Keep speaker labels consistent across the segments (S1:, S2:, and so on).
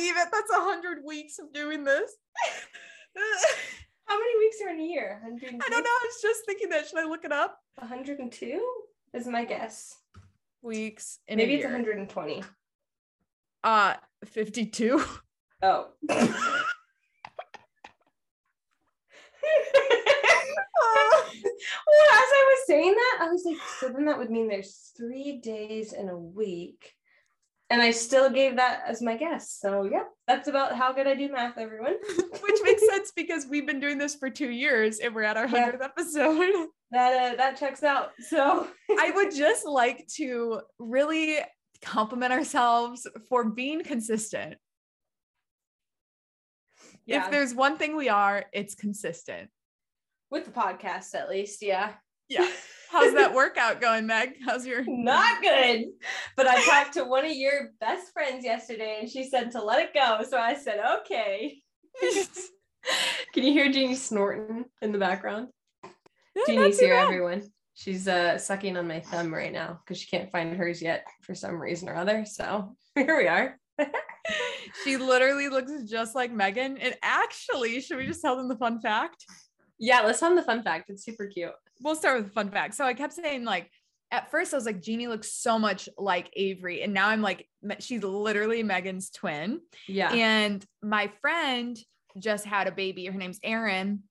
S1: Believe it. That's 100 weeks of doing this.
S2: How many weeks are in a year?
S1: I don't know. I was just thinking that. Should I look it up?
S2: 102 is my guess.
S1: Weeks in
S2: Maybe
S1: a
S2: it's
S1: year.
S2: 120.
S1: Uh, 52.
S2: Oh. well, as I was saying that, I was like, so then that would mean there's three days in a week. And I still gave that as my guess. So, yeah, that's about how good I do math, everyone.
S1: Which makes sense because we've been doing this for two years and we're at our
S2: Yeah.
S1: 100th episode.
S2: That uh, that checks out. So,
S1: I would just like to really compliment ourselves for being consistent.
S2: yeah,
S1: If there's one thing we are, it's consistent.
S2: with the podcast at least, yeah.
S1: Yeah. How's that workout going, Meg? How's your
S2: Not good. But I talked to one of your best friends yesterday and she said to let it go. So I said, okay. Can you hear Jeannie snorting in the background?
S1: Not
S2: Jeannie's here,
S1: bad.
S2: everyone. She's uh, sucking on my thumb right now because she can't find hers yet for some reason or other. So here we are.
S1: She literally looks just like Megan. And actually, should we just tell them the fun fact?
S2: Yeah, let's tell them the fun fact. It's super cute.
S1: We'll start with fun fact. So I kept saying, like, at first I was like, Jeannie looks so much like Avery. And now I'm like, she's literally Megan's twin.
S2: Yeah.
S1: And my friend just had a baby. Her name's Erin.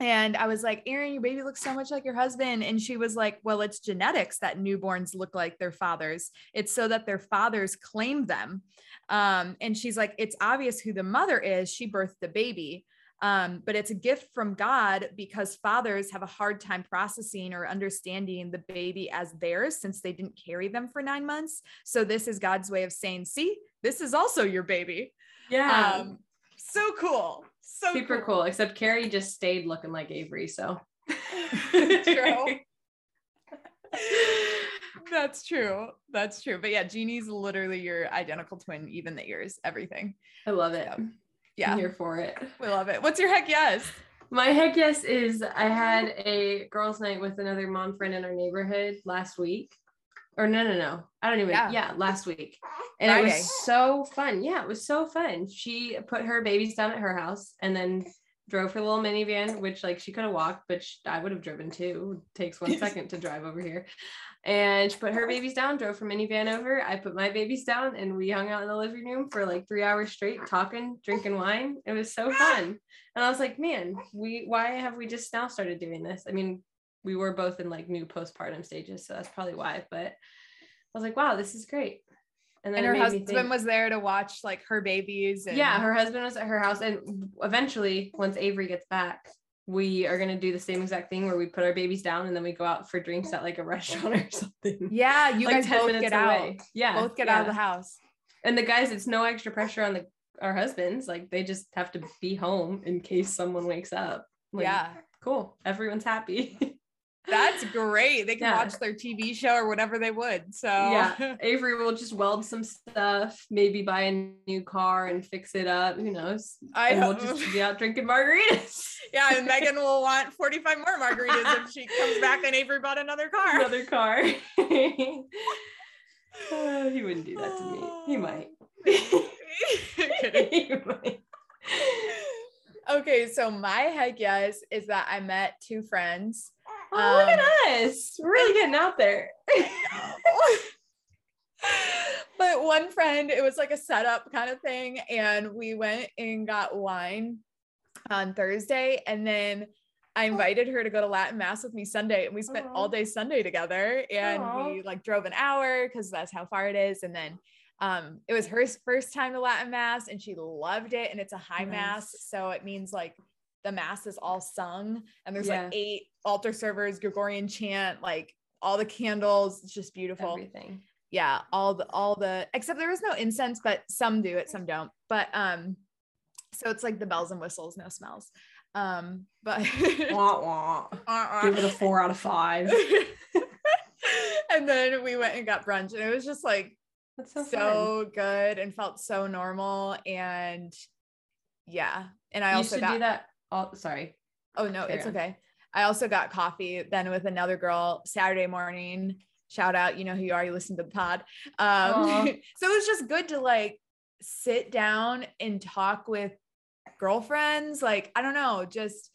S1: And I was like, Erin, your baby looks so much like your husband. And she was like, Well, it's genetics that newborns look like their fathers. It's so that their fathers claim them. Um, and she's like, It's obvious who the mother is. She birthed the baby. Um, but it's a gift from God because fathers have a hard time processing or understanding the baby as theirs since they didn't carry them for nine months. So this is God's way of saying, See, this is also your baby.
S2: yeah.
S1: Um, so cool. So
S2: super cool. Except Carrie just stayed looking like Avery. So
S1: True. That's true. That's true. But yeah, Jeannie's literally your identical twin, even the ears, everything.
S2: I love it.
S1: Yeah.
S2: I'm here for it.
S1: we love it. What's your heck yes?
S2: My heck yes is I had a girls' night with another mom friend in our neighborhood last week. Or no, no, no. I don't even
S1: Yeah.
S2: yeah, last week. And it was so fun. Yeah, it was so fun. She put her babies down at her house and then drove her little minivan, which like she could have walked, but sh- I would have driven too. It takes one second to drive over here. And she put her babies down, drove her minivan over. I put my babies down, and we hung out in the living room for like three hours straight, talking, drinking wine. It was so fun. And I was like, man, we why have we just now started doing this? I mean, we were both in like new postpartum stages, so that's probably why. But I was like, wow, this is great. And then
S1: And her husband
S2: think-
S1: was there to watch like her babies. And
S2: yeah, her husband was at her house, and eventually, once Avery gets back, we are gonna do the same exact thing where we put our babies down and then we go out for drinks at like a restaurant or something.
S1: Yeah, you
S2: like
S1: guys both get out.
S2: Yeah,
S1: Both get out of the house.
S2: And the guys, it's no extra pressure on the our husbands. Like they just have to be home in case someone wakes up. Like,
S1: yeah.
S2: cool. Everyone's happy.
S1: That's great. They can
S2: Yeah.
S1: watch their TV show or whatever they would. So
S2: yeah, Avery will just weld some stuff, maybe buy a new car and fix it up. Who knows?
S1: I
S2: and we'll just be out drinking margaritas.
S1: yeah, and Megan will want 45 more margaritas if she comes back and Avery bought another car.
S2: Another car. Uh, he wouldn't do that to me. He might. He might.
S1: okay, so my heck yes is that I met two friends.
S2: Oh, look
S1: Um,
S2: at us. We're really getting out there.
S1: but one friend, it was like a setup kind of thing. And we went and got wine on Thursday. And then I invited her to go to Latin mass with me Sunday and we spent
S2: Aw.
S1: all day Sunday together and
S2: Aw.
S1: we like drove an hour because that's how far it is. And then um it was her first time to Latin mass and she loved it and it's a high mass. So it means like the mass is all sung and there's
S2: Yeah.
S1: like eight altar servers, Gregorian chant, like all the candles. It's just beautiful
S2: Everything.
S1: yeah all the all the except there is no incense but some do it some don't but um so it's like the bells and whistles no smells um but
S2: Wah, wah. Give it a four out of five.
S1: and then we went and got brunch and it was just like
S2: That's so,
S1: so, good and felt so normal and yeah and i
S2: you
S1: also got
S2: do that. Oh, sorry.
S1: Oh no,
S2: Carry
S1: it's
S2: on.
S1: okay. I also got coffee then with another girl Saturday morning. Shout out, you know who you are. You listen to the pod. Um, so it was just good to like sit down and talk with girlfriends. Like I don't know, just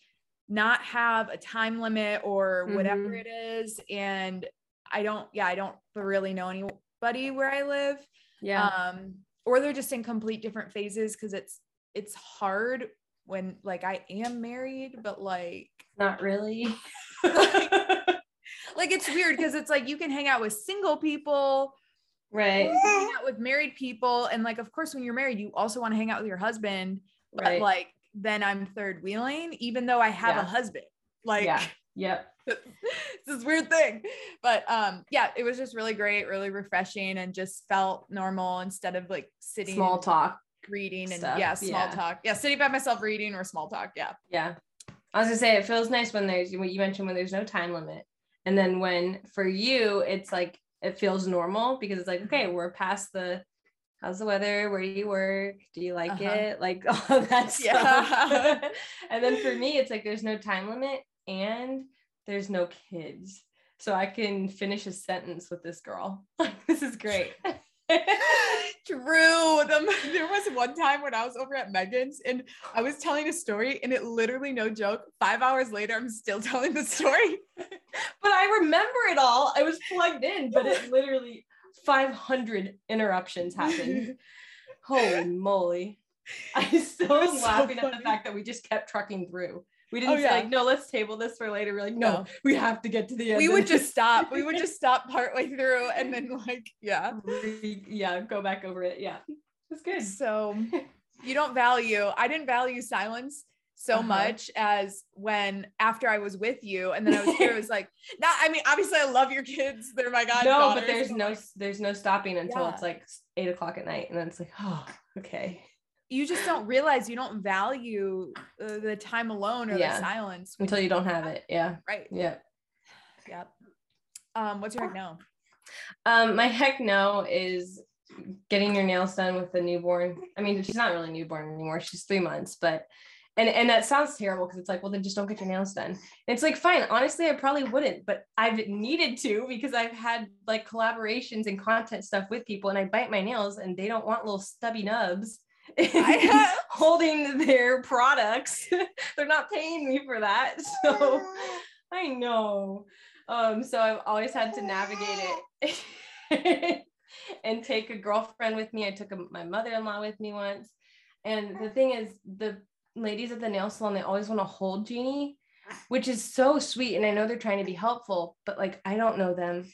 S1: not have a time limit or whatever
S2: Mhm.
S1: it is. And I don't, yeah, I don't really know anybody where I live
S2: Yeah.
S1: um or they're just in complete different phases because it's it's hard when like i am married but like
S2: Not really.
S1: like it's weird because it's like you can hang out with single people
S2: right.
S1: you can hang out with married people and like of course when you're married you also want to hang out with your husband but
S2: Right.
S1: like then i'm third wheeling even though i have
S2: Yeah.
S1: a husband like
S2: yeah. Yep.
S1: it's this weird thing but um yeah it was just really great really refreshing and just felt normal instead of like sitting
S2: Small talk.
S1: Reading and
S2: stuff,
S1: yeah, small
S2: yeah.
S1: talk. Yeah, sitting by myself reading or small talk. Yeah.
S2: Yeah. I was gonna say it feels nice when there's what you mentioned when there's no time limit. And then when for you it's like it feels normal because it's like, okay, we're past the how's the weather? Where do you work? Do you like
S1: Uh-huh.
S2: it? Like all of that stuff.
S1: Yeah.
S2: and then for me, it's like there's no time limit and there's no kids. So I can finish a sentence with this girl. this is great.
S1: True. The, there was one time when I was over at Megan's and I was telling a story, and it literally, no joke, five hours later, I'm still telling the story.
S2: but I remember it all. I was plugged in, but it literally 500 interruptions happened. Holy moly. I still
S1: was
S2: am
S1: so
S2: laughing at the fact that we just kept trucking through. We didn't
S1: Oh,
S2: say like, no, let's table this for later. We're like, no,
S1: No.
S2: we have to get to the end.
S1: we would just stop. We would just stop partway through and then, like, yeah.
S2: Yeah, go back over it. Yeah. It's good.
S1: So you don't value, I didn't value silence so
S2: Uh-huh.
S1: much as when after I was with you and then I was here, it was like, not, I mean, obviously I love your kids. They're my god.
S2: no, but there's no there's no stopping until
S1: Yeah.
S2: it's like eight o'clock at night. And then it's like, oh, okay.
S1: You just don't realize you don't value uh, the time alone or
S2: Yeah.
S1: the silence
S2: Until you don't have it. Yeah.
S1: right
S2: Yeah.
S1: yep um what's your heck no
S2: Um, my heck no is getting your nails done with the newborn. I mean, she's not really newborn anymore. She's three months, but and and that sounds terrible because it's like, well, then just don't get your nails done. And it's like, fine. Honestly, I probably wouldn't, but I've needed to because I've had like collaborations and content stuff with people, and I bite my nails, and they don't want little stubby nubs. Holding their products. They're not paying me for that. So I know. Um, so I've always had to navigate it and take a girlfriend with me. I took a, my mother-in-law with me once. And the thing is, the ladies at the nail salon, they always want to hold Jeannie, which is so sweet. And I know they're trying to be helpful, but like I don't know them.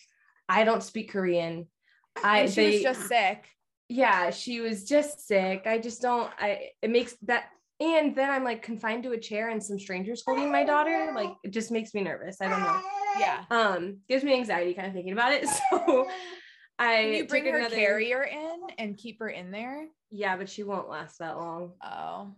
S2: I don't speak Korean. I
S1: and she
S2: they,
S1: was just sick
S2: yeah, she was just sick. I just don't I it makes that and then I'm like confined to a chair and some strangers holding my daughter. Like it just makes me nervous. I don't know.
S1: yeah
S2: Um, gives me anxiety kind of thinking about it. So I
S1: Can you bring her
S2: another-
S1: carrier in and keep her in there
S2: Yeah, but she won't last that long.
S1: oh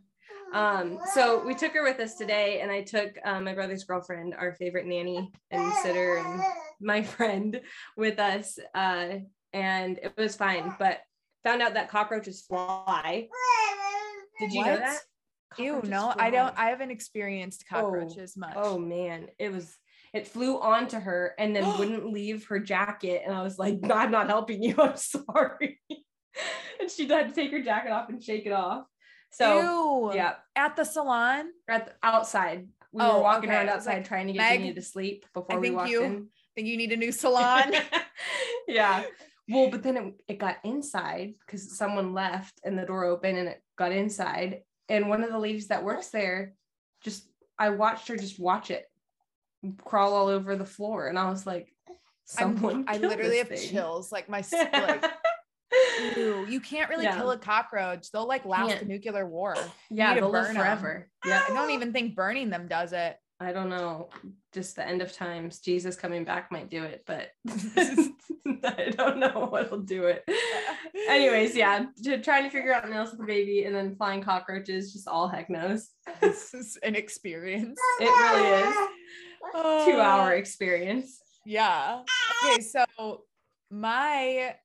S2: Um, so we took her with us today, and I took um, my brother's girlfriend, our favorite nanny and sitter, and my friend with us. Uh, and it was fine, but found out that cockroaches fly. Did you know
S1: What?
S2: that?
S1: ew
S2: Cockroaches
S1: no i don't i haven't experienced oh, cockroaches much
S2: Oh man, it was. It flew onto her and then wouldn't leave her jacket, and I was like, "I'm not helping you. I'm sorry." and she had to take her jacket off and shake it off. So
S1: Ew.
S2: yeah,
S1: at the salon
S2: at the outside. We
S1: Oh,
S2: were walking
S1: okay.
S2: around outside
S1: like,
S2: trying to get
S1: Meg,
S2: to sleep before
S1: I
S2: we
S1: think
S2: walked
S1: you-
S2: in.
S1: think you need a new salon
S2: yeah. Well, but then it, it got inside because someone left and the door opened and it got inside. And one of the ladies that works there just I watched her just watch it crawl all over the floor, and I was like, someone.
S1: I literally have
S2: thing.
S1: chills. Like my like, ew, you can't really
S2: Yeah.
S1: kill a cockroach. They'll like last a nuclear war.
S2: yeah, they'll live forever. Yeah,
S1: I don't even think burning them does it.
S2: I don't know. Just the end of times. Jesus coming back might do it, but I don't know what'll do it. Anyways, yeah, to trying to figure out nails with the baby and then flying cockroaches, just all heck knows.
S1: this is an experience.
S2: It really is. Two
S1: Uh,
S2: hour experience.
S1: Yeah. Okay, so my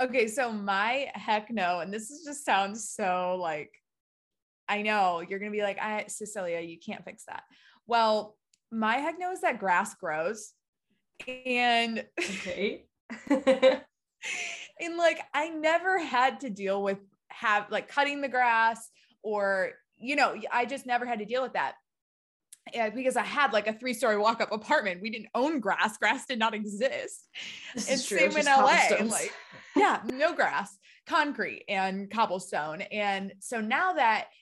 S1: okay, so my heck no, and this is just sounds so like I know you're gonna be like, I Cecilia, you can't fix that. Well, my heck knows that grass grows. And
S2: Okay.
S1: and like I never had to deal with have like cutting the grass or you know, I just never had to deal with that. Yeah, because I had like a three-story walk-up apartment. We didn't own grass. Grass did not exist.
S2: This
S1: And same in LA. Like, yeah, no grass, concrete and cobblestone. And so now that th-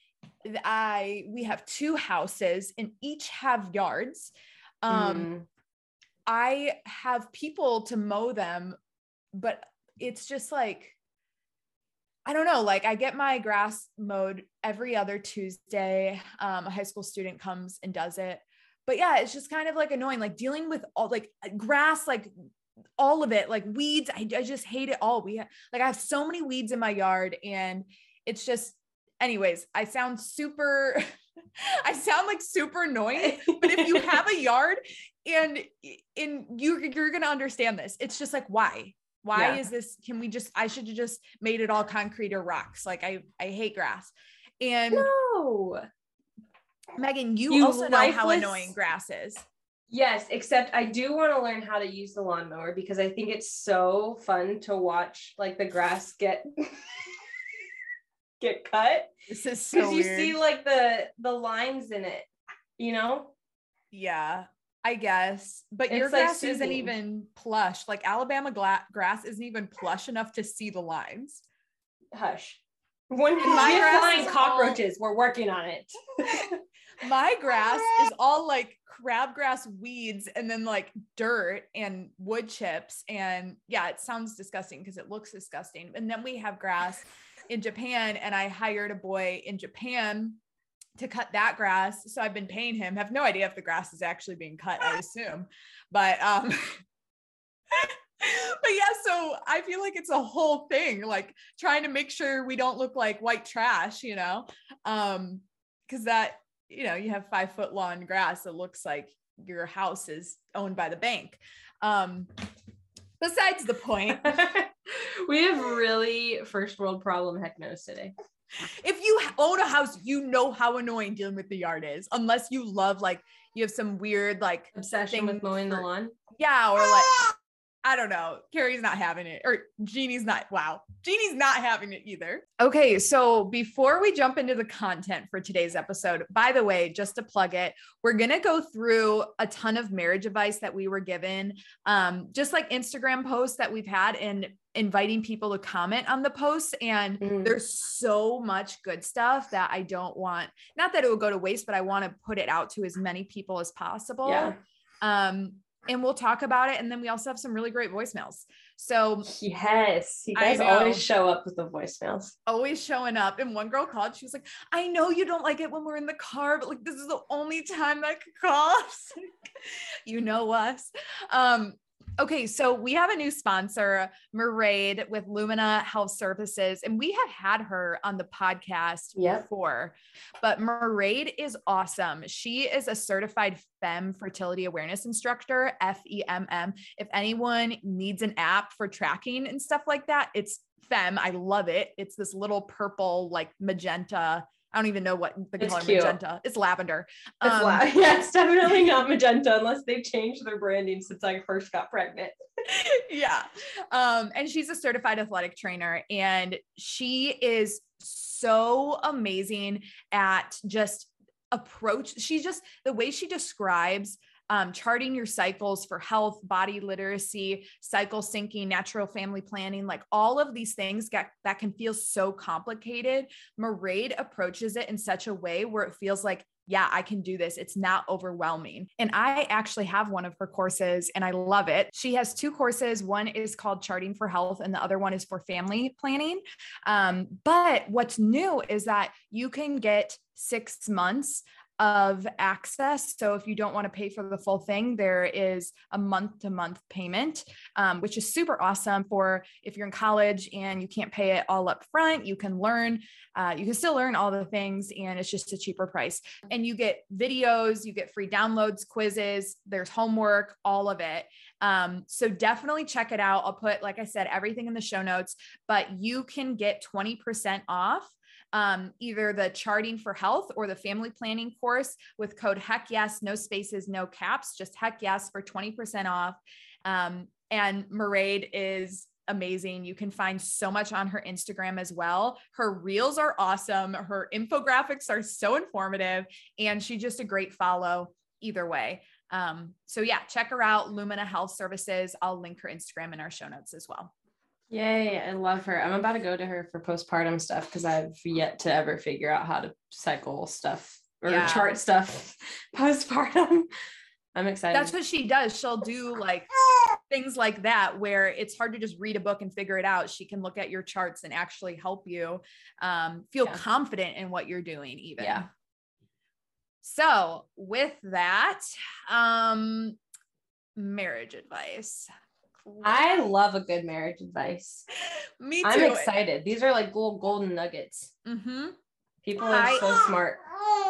S1: I we have two houses and each have yards, um,
S2: Mm.
S1: I have people to mow them, but it's just like I don't know, like I get my grass mowed every other Tuesday. Um, a high school student comes and does it. But yeah, it's just kind of like annoying, like dealing with all like grass, like all of it, like weeds. I, I just hate it all. We like I have so many weeds in my yard, and it's just, anyways, I sound super, I sound like super annoying. But if you have a yard and in you you're gonna understand this, it's just like why? Why
S2: Yeah.
S1: is this? Can we just? I should have just made it all concrete or rocks. Like I I hate grass. And
S2: no.
S1: Megan, you,
S2: You
S1: also know how annoying grass is.
S2: Yes, except I do want to learn how to use the lawnmower because I think it's so fun to watch like the grass get get cut
S1: This is
S2: because
S1: so
S2: you see like the the lines in it, you know?
S1: yeah, I guess. But your
S2: like,
S1: grass isn't even plush. Like Alabama gla- grass isn't even plush enough to see the lines.
S2: Hush. When
S1: my grass is all-
S2: cockroaches, we're working on it.
S1: My grass is all like crabgrass weeds and then like dirt and wood chips. And yeah, it sounds disgusting because it looks disgusting. And then we have grass in Japan, and I hired a boy in Japan to cut that grass. So I've been paying him. Have no idea if the grass is actually being cut, I assume. But um but yeah, so I feel like it's a whole thing, like trying to make sure we don't look like white trash, you know? Um, because that, you know, you have five foot lawn grass, it looks like your house is owned by the bank. Um, besides the point,
S2: we have really first world problem heck knows today.
S1: if you own a house, you know how annoying dealing with the yard is, unless you love like you have some weird like
S2: Obsession with mowing the lawn.
S1: yeah, or like ah! I don't know. Carrie's not having it, or Jeannie's not. Wow, Jeannie's not having it either. Okay, so before we jump into the content for today's episode, by the way, just to plug it, we're gonna go through a ton of marriage advice that we were given, um, just like Instagram posts that we've had, and inviting people to comment on the posts. And
S2: Mm.
S1: there's so much good stuff that I don't want. Not that it will go to waste, but I want to put it out to as many people as possible.
S2: Yeah.
S1: Um, and we'll talk about it. And then we also have some really great voicemails. So
S2: Yes. You guys always show up with the voicemails.
S1: always showing up. And one girl called, she was like, I know you don't like it when we're in the car, but like this is the only time I could call. I was like, you know us. Um, okay, so we have a new sponsor, Mairead with Lumina Health Services, and we have had her on the podcast
S2: Yep.
S1: before. But Mairead is awesome. She is a certified FEMM fertility awareness instructor, F E M M. If anyone needs an app for tracking and stuff like that, it's FEMM. I love it. It's this little purple, like magenta. I don't even know what the
S2: It's
S1: color
S2: cute.
S1: magenta. It's lavender.
S2: It's
S1: Um,
S2: la- yeah, it's definitely not magenta unless they've changed their branding since I first got pregnant.
S1: yeah. Um, and she's a certified athletic trainer, and she is so amazing at just approach. She's just the way she describes um, charting your cycles for health, body literacy, cycle syncing, natural family planning, like all of these things get, that can feel so complicated. Mairead approaches it in such a way where it feels like yeah, I can do this. It's not overwhelming. And I actually have one of her courses and I love it. She has two courses. One is called Charting for Health, and the other one is for family planning. Um, but what's new is that you can get six months of access. So if you don't want to pay for the full thing, there is a month to month payment, um, which is super awesome for if you're in college and you can't pay it all up front, you can learn, uh, you can still learn all the things and it's just a cheaper price. And you get videos, you get free downloads, quizzes, there's homework, all of it. Um, so definitely check it out. I'll put, like I said, everything in the show notes, but you can get 20% off um, either the charting for health or the family planning course with code heck yes, no spaces, no caps, just heck yes for 20% off. Um, and Mairead is amazing. You can find so much on her Instagram as well. Her reels are awesome. Her infographics are so informative, and she's just a great follow either way. Um, so yeah, check her out, Lumina Health Services. I'll link her Instagram in our show notes as well.
S2: Yay, I love her. I'm about to go to her for postpartum stuff because I've yet to ever figure out how to cycle stuff or yeah. chart stuff postpartum. I'm excited.
S1: That's what she does. She'll do like things like that where it's hard to just read a book and figure it out. She can look at your charts and actually help you um, feel yeah. confident in what you're doing, even.
S2: Yeah.
S1: So, with that, um, marriage advice.
S2: I love a good marriage advice.
S1: Me too.
S2: I'm excited. These are like little golden nuggets.
S1: Mm-hmm.
S2: People are I, so smart.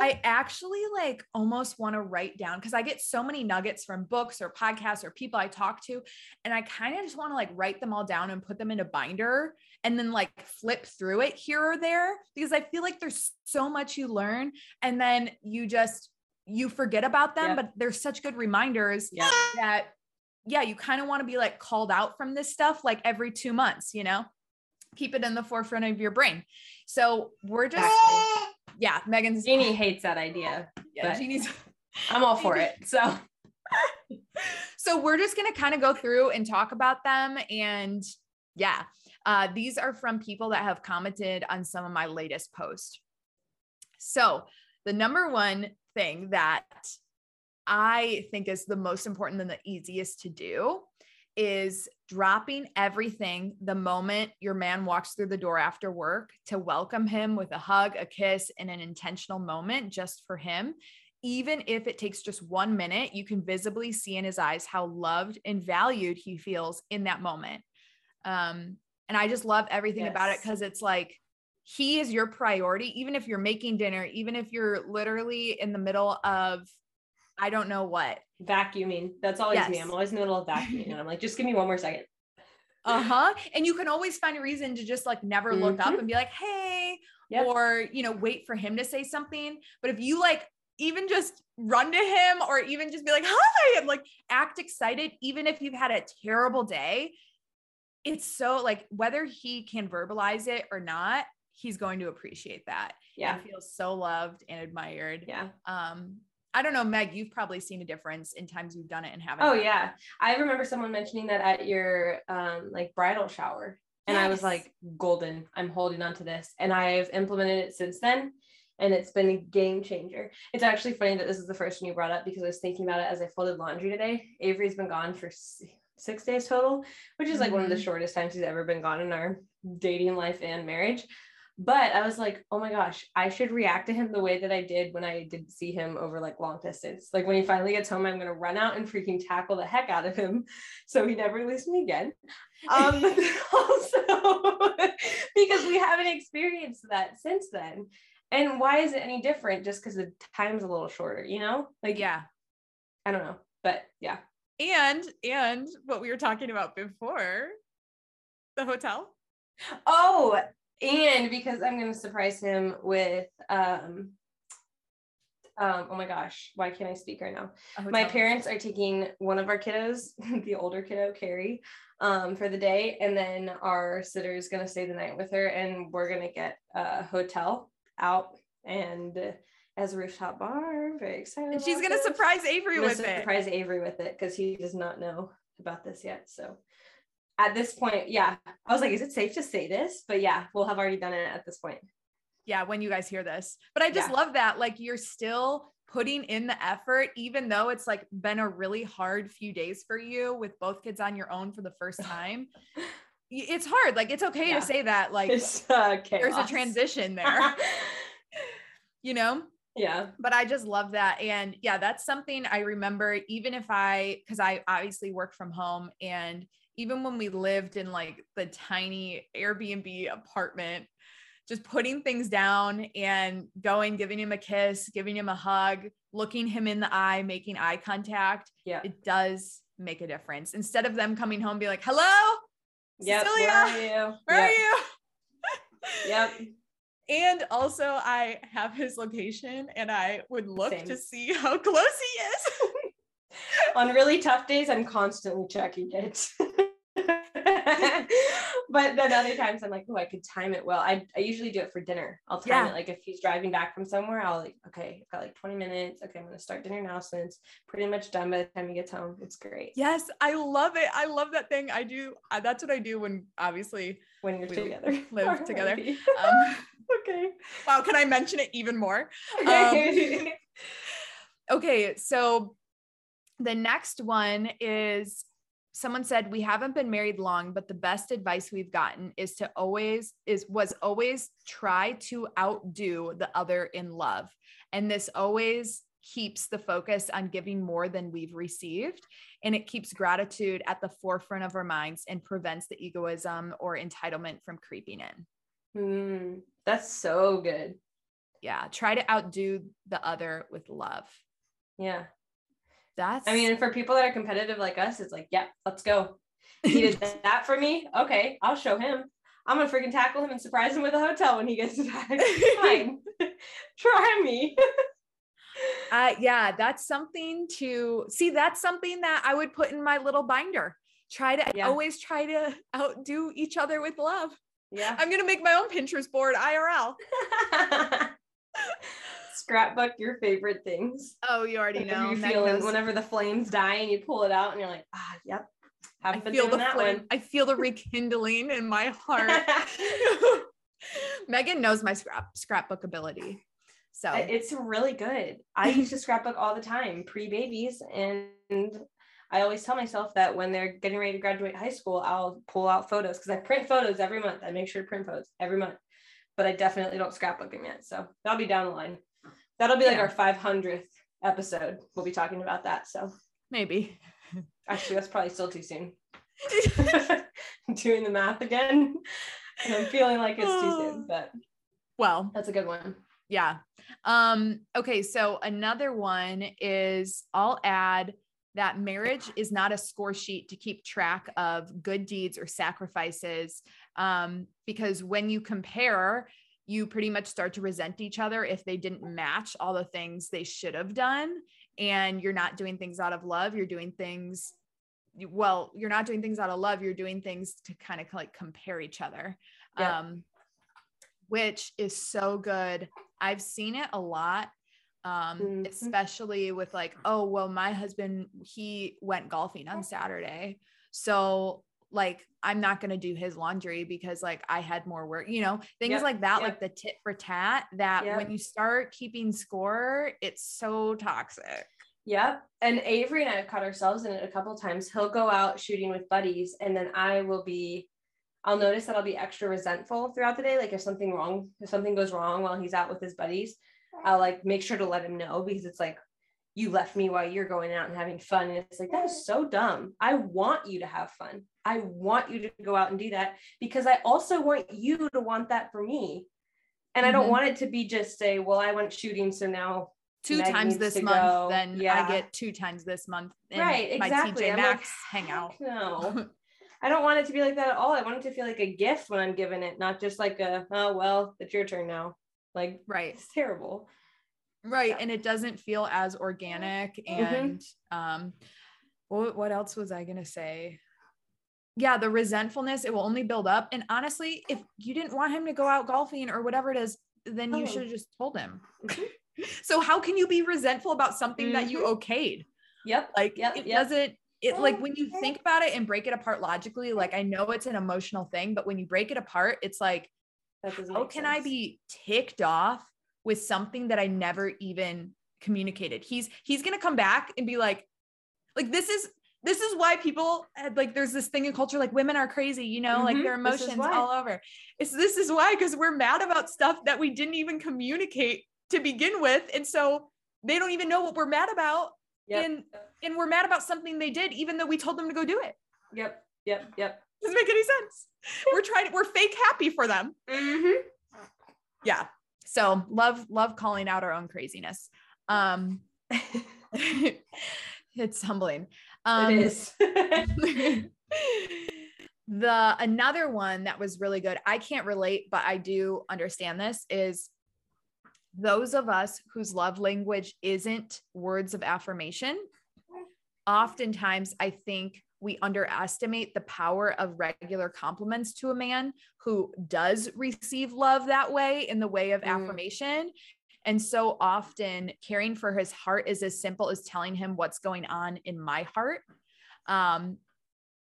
S1: I actually like almost want to write down because I get so many nuggets from books or podcasts or people I talk to. And I kind of just want to like write them all down and put them in a binder and then like flip through it here or there because I feel like there's so much you learn. And then you just, you forget about them, yep. but there's such good reminders yep. that yeah, you kind of want to be like called out from this stuff like every two months, you know, keep it in the forefront of your brain. So we're just, yeah, Megan's
S2: Jeannie hates that idea. Yeah, Jeannie's, I'm all for it. So,
S1: so we're just going to kind of go through and talk about them. And yeah, uh, these are from people that have commented on some of my latest posts. So the number one thing that I think is the most important and the easiest to do is dropping everything the moment your man walks through the door after work to welcome him with a hug, a kiss, and an intentional moment just for him. Even if it takes just one minute, you can visibly see in his eyes how loved and valued he feels in that moment. Um, and I just love everything yes. about it because it's like he is your priority, even if you're making dinner, even if you're literally in the middle of I don't know what.
S2: Vacuuming. That's always yes. me. I'm always in the middle of vacuuming. and I'm like, just give me one more second.
S1: Uh-huh. And you can always find a reason to just like never look mm-hmm. up and be like, hey, yep. or you know, wait for him to say something. But if you like even just run to him or even just be like, hi, and like act excited, even if you've had a terrible day, it's so like whether he can verbalize it or not, he's going to appreciate that.
S2: Yeah.
S1: And feel so loved and admired.
S2: Yeah.
S1: Um, I don't know, Meg, you've probably seen a difference in times you've done it and haven't.
S2: Oh yeah. I remember someone mentioning that at your um like bridal shower. And yes. I was like, golden, I'm holding on to this. And I've implemented it since then. And it's been a game changer. It's actually funny that this is the first one you brought up because I was thinking about it as I folded laundry today. Avery's been gone for six days total, which is like mm-hmm. one of the mm-hmm. shortest times he's ever been gone in our dating life and marriage. But I was like, oh my gosh, I should react to him the way that I did when I did see him over like long distance. Like when he finally gets home, I'm gonna run out and freaking tackle the heck out of him so he never leaves me again. Um, also because we haven't experienced that since then. And why is it any different just because the time's a little shorter, you know? Like,
S1: yeah,
S2: I don't know, but yeah.
S1: And and what we were talking about before, the hotel.
S2: Oh, and because I'm going to surprise him with um, um, oh my gosh, why can't I speak right now? My parents are taking one of our kiddos, the older kiddo, Carrie, um, for the day, and then our sitter is going to stay the night with her, and we're going to get a hotel out and as a rooftop bar. Very excited.
S1: And she's going to surprise Avery with
S2: it. Surprise Avery with it because he does not know about this yet. So at this point, yeah, I was like, is it safe to say this? But yeah, we'll have already done it at this point.
S1: yeah, when you guys hear this. But I just
S2: Yeah.
S1: love that. Like you're still putting in the effort, even though it's like been a really hard few days for you with both kids on your own for the first time. It's hard. Like it's okay
S2: Yeah.
S1: to say that. Like
S2: It's uh,
S1: there's a transition there, you know?
S2: yeah.
S1: but I just love that. And yeah, that's something I remember, even if I, because I obviously work from home. And even when we lived in like the tiny Airbnb apartment, just putting things down and going, giving him a kiss, giving him a hug, looking him in the eye, making eye contact,
S2: Yeah.
S1: it does make a difference. Instead of them coming home, be like, hello,
S2: Yep.
S1: Cecilia,
S2: Where are you?
S1: where are you?
S2: Yep.
S1: And also, I have his location and I would look
S2: Same.
S1: to see how close he is.
S2: On really tough days, I'm constantly checking it. but then other times I'm like, oh, I could time it well. I, I usually do it for dinner. I'll time
S1: Yeah.
S2: it like if he's driving back from somewhere, I'll like, okay, I've got like 20 minutes. Okay, I'm gonna start dinner now since pretty much done by the time he gets home. It's great
S1: Yes, I love it. I love that thing. I do. I, that's what I do when obviously.
S2: when you're
S1: We
S2: together.
S1: live together. Um,
S2: okay.
S1: wow, can I mention it even more?
S2: Okay.
S1: Okay, so the next one is someone said we haven't been married long, but the best advice we've gotten is to always is was always try to outdo the other in love. And this always keeps the focus on giving more than we've received and it keeps gratitude at the forefront of our minds and prevents the egoism or entitlement from creeping in.
S2: Hmm, that's so good.
S1: Yeah, try to outdo the other with love.
S2: Yeah.
S1: That's
S2: I mean, for people that are competitive like us, it's like, yeah, let's go. He did that for me. Okay, I'll show him. I'm gonna freaking tackle him and surprise him with a hotel when he gets back. Fine. Try me.
S1: Uh, yeah, that's something to see. That's something that I would put in my little binder. Try to
S2: Yeah.
S1: always try to outdo each other with love.
S2: Yeah.
S1: I'm gonna make my own Pinterest board IRL.
S2: Scrapbook your favorite things.
S1: Oh, you already
S2: Whenever
S1: know.
S2: you feel whenever the flames die and you pull it out and you're like, ah, yep.
S1: I
S2: Haven't been
S1: feel the
S2: that
S1: flame.
S2: one.
S1: I feel the rekindling in my heart. Megan knows my scrap scrapbook ability. So
S2: It's really good. I used to scrapbook all the time, pre babies, and I always tell myself that when they're getting ready to graduate high school, I'll pull out photos because I print photos every month. I make sure to print photos every month, but I definitely don't scrapbook them yet. So that'll be down the line. That'll be like
S1: Yeah.
S2: our 500th episode. We'll be talking about that. So
S1: maybe.
S2: actually, that's probably still too soon. Doing the math again. And I'm feeling like it's too soon, but
S1: well,
S2: that's a good one.
S1: Yeah. Um, okay. So another one is I'll add that marriage is not a score sheet to keep track of good deeds or sacrifices. Um, because when you compare, you pretty much start to resent each other if they didn't match all the things they should have done. And you're not doing things out of love, you're doing things well, you're not doing things out of love, you're doing things to kind of like compare each other.
S2: Yeah.
S1: Um, which is so good. I've seen it a lot. Um,
S2: Mhm.
S1: especially with like, oh, well, my husband, he went golfing on Saturday. So like I'm not gonna do his laundry because like I had more work, you know, things
S2: Yep,
S1: like that,
S2: yep.
S1: like the tit for tat, that
S2: Yep.
S1: when you start keeping score, it's so toxic.
S2: Yep. And Avery and I have caught ourselves in it a couple times. He'll go out shooting with buddies, and then I will be, I'll notice that I'll be extra resentful throughout the day. Like if something wrong, if something goes wrong while he's out with his buddies, I'll like make sure to let him know because it's like, you left me while you're going out and having fun. And it's like, that is so dumb. I want you to have fun. I want you to go out and do that because I also want you to want that for me. And I don't
S1: Mhm.
S2: want it to be just say, well, I went shooting, so now
S1: Two
S2: Meg
S1: times this month,
S2: go.
S1: then I get two times this month. in
S2: right
S1: My
S2: exactly
S1: TJ
S2: I'm
S1: Maxx
S2: like,
S1: hangout.
S2: No i don't want it to be like that at all i want it to feel like a gift when i'm given it not just like a oh well it's your turn now like
S1: right.
S2: it's terrible
S1: right
S2: Yeah.
S1: and it doesn't feel as organic
S2: Mhm.
S1: and um what, what else was i going to say yeah the resentfulness it will only build up and honestly if you didn't want him to go out golfing or whatever it is then you
S2: Oh.
S1: should have just told him
S2: Mhm.
S1: so how can you be resentful about something that you
S2: Mhm.
S1: okayed
S2: yep
S1: like
S2: Yep,
S1: it
S2: yep.
S1: doesn't it like when you think about it and break it apart logically like i know it's an emotional thing but when you break it apart it's like how can I be ticked off with something that I never even communicated? He's he's gonna come back and be like, like this is this is why people had, like there's this thing in culture like women are crazy, you know, like
S2: Mhm,
S1: their emotions all over. It's this is why because we're mad about stuff that we didn't even communicate to begin with, and so they don't even know what we're mad about,
S2: Yep.
S1: and and we're mad about something they did even though we told them to go do it.
S2: Yep. Yep. Yep.
S1: Doesn't make any sense. We're trying. to We're fake happy for them.
S2: Mm-hmm.
S1: yeah so love love calling out our own craziness um it's humbling um
S2: it is.
S1: the another one that was really good i can't relate but i do understand this is those of us whose love language isn't words of affirmation oftentimes i think we underestimate the power of regular compliments to a man who does receive love that way in the way of
S2: Mm.
S1: affirmation and so often caring for his heart is as simple as telling him what's going on in my heart um,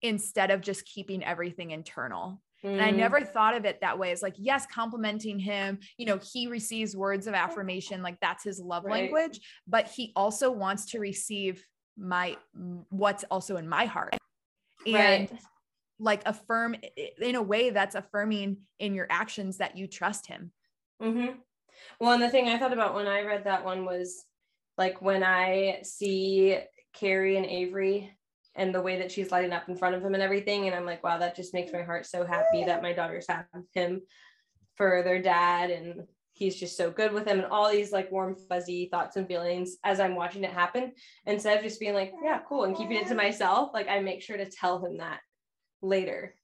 S1: instead of just keeping everything internal. And I
S2: Mm,
S1: never thought of it that way. It's like, yes, complimenting him, you know, he receives words of affirmation, like that's his love
S2: Right.
S1: language, but he also wants to receive my what's also in my heart. And
S2: Right.
S1: like affirm in a way that's affirming in your actions that you trust him.
S2: Mm-hmm. Well, and the thing I thought about when I read that one was like when I see Carrie and Avery and the way that she's lighting up in front of him and everything. And I'm like, wow, that just makes my heart so happy that my daughters have him for their dad. And he's just so good with them and all these like warm, fuzzy thoughts and feelings as I'm watching it happen. Instead of just being like, yeah, cool, and keeping it to myself, like I make sure to tell him that later.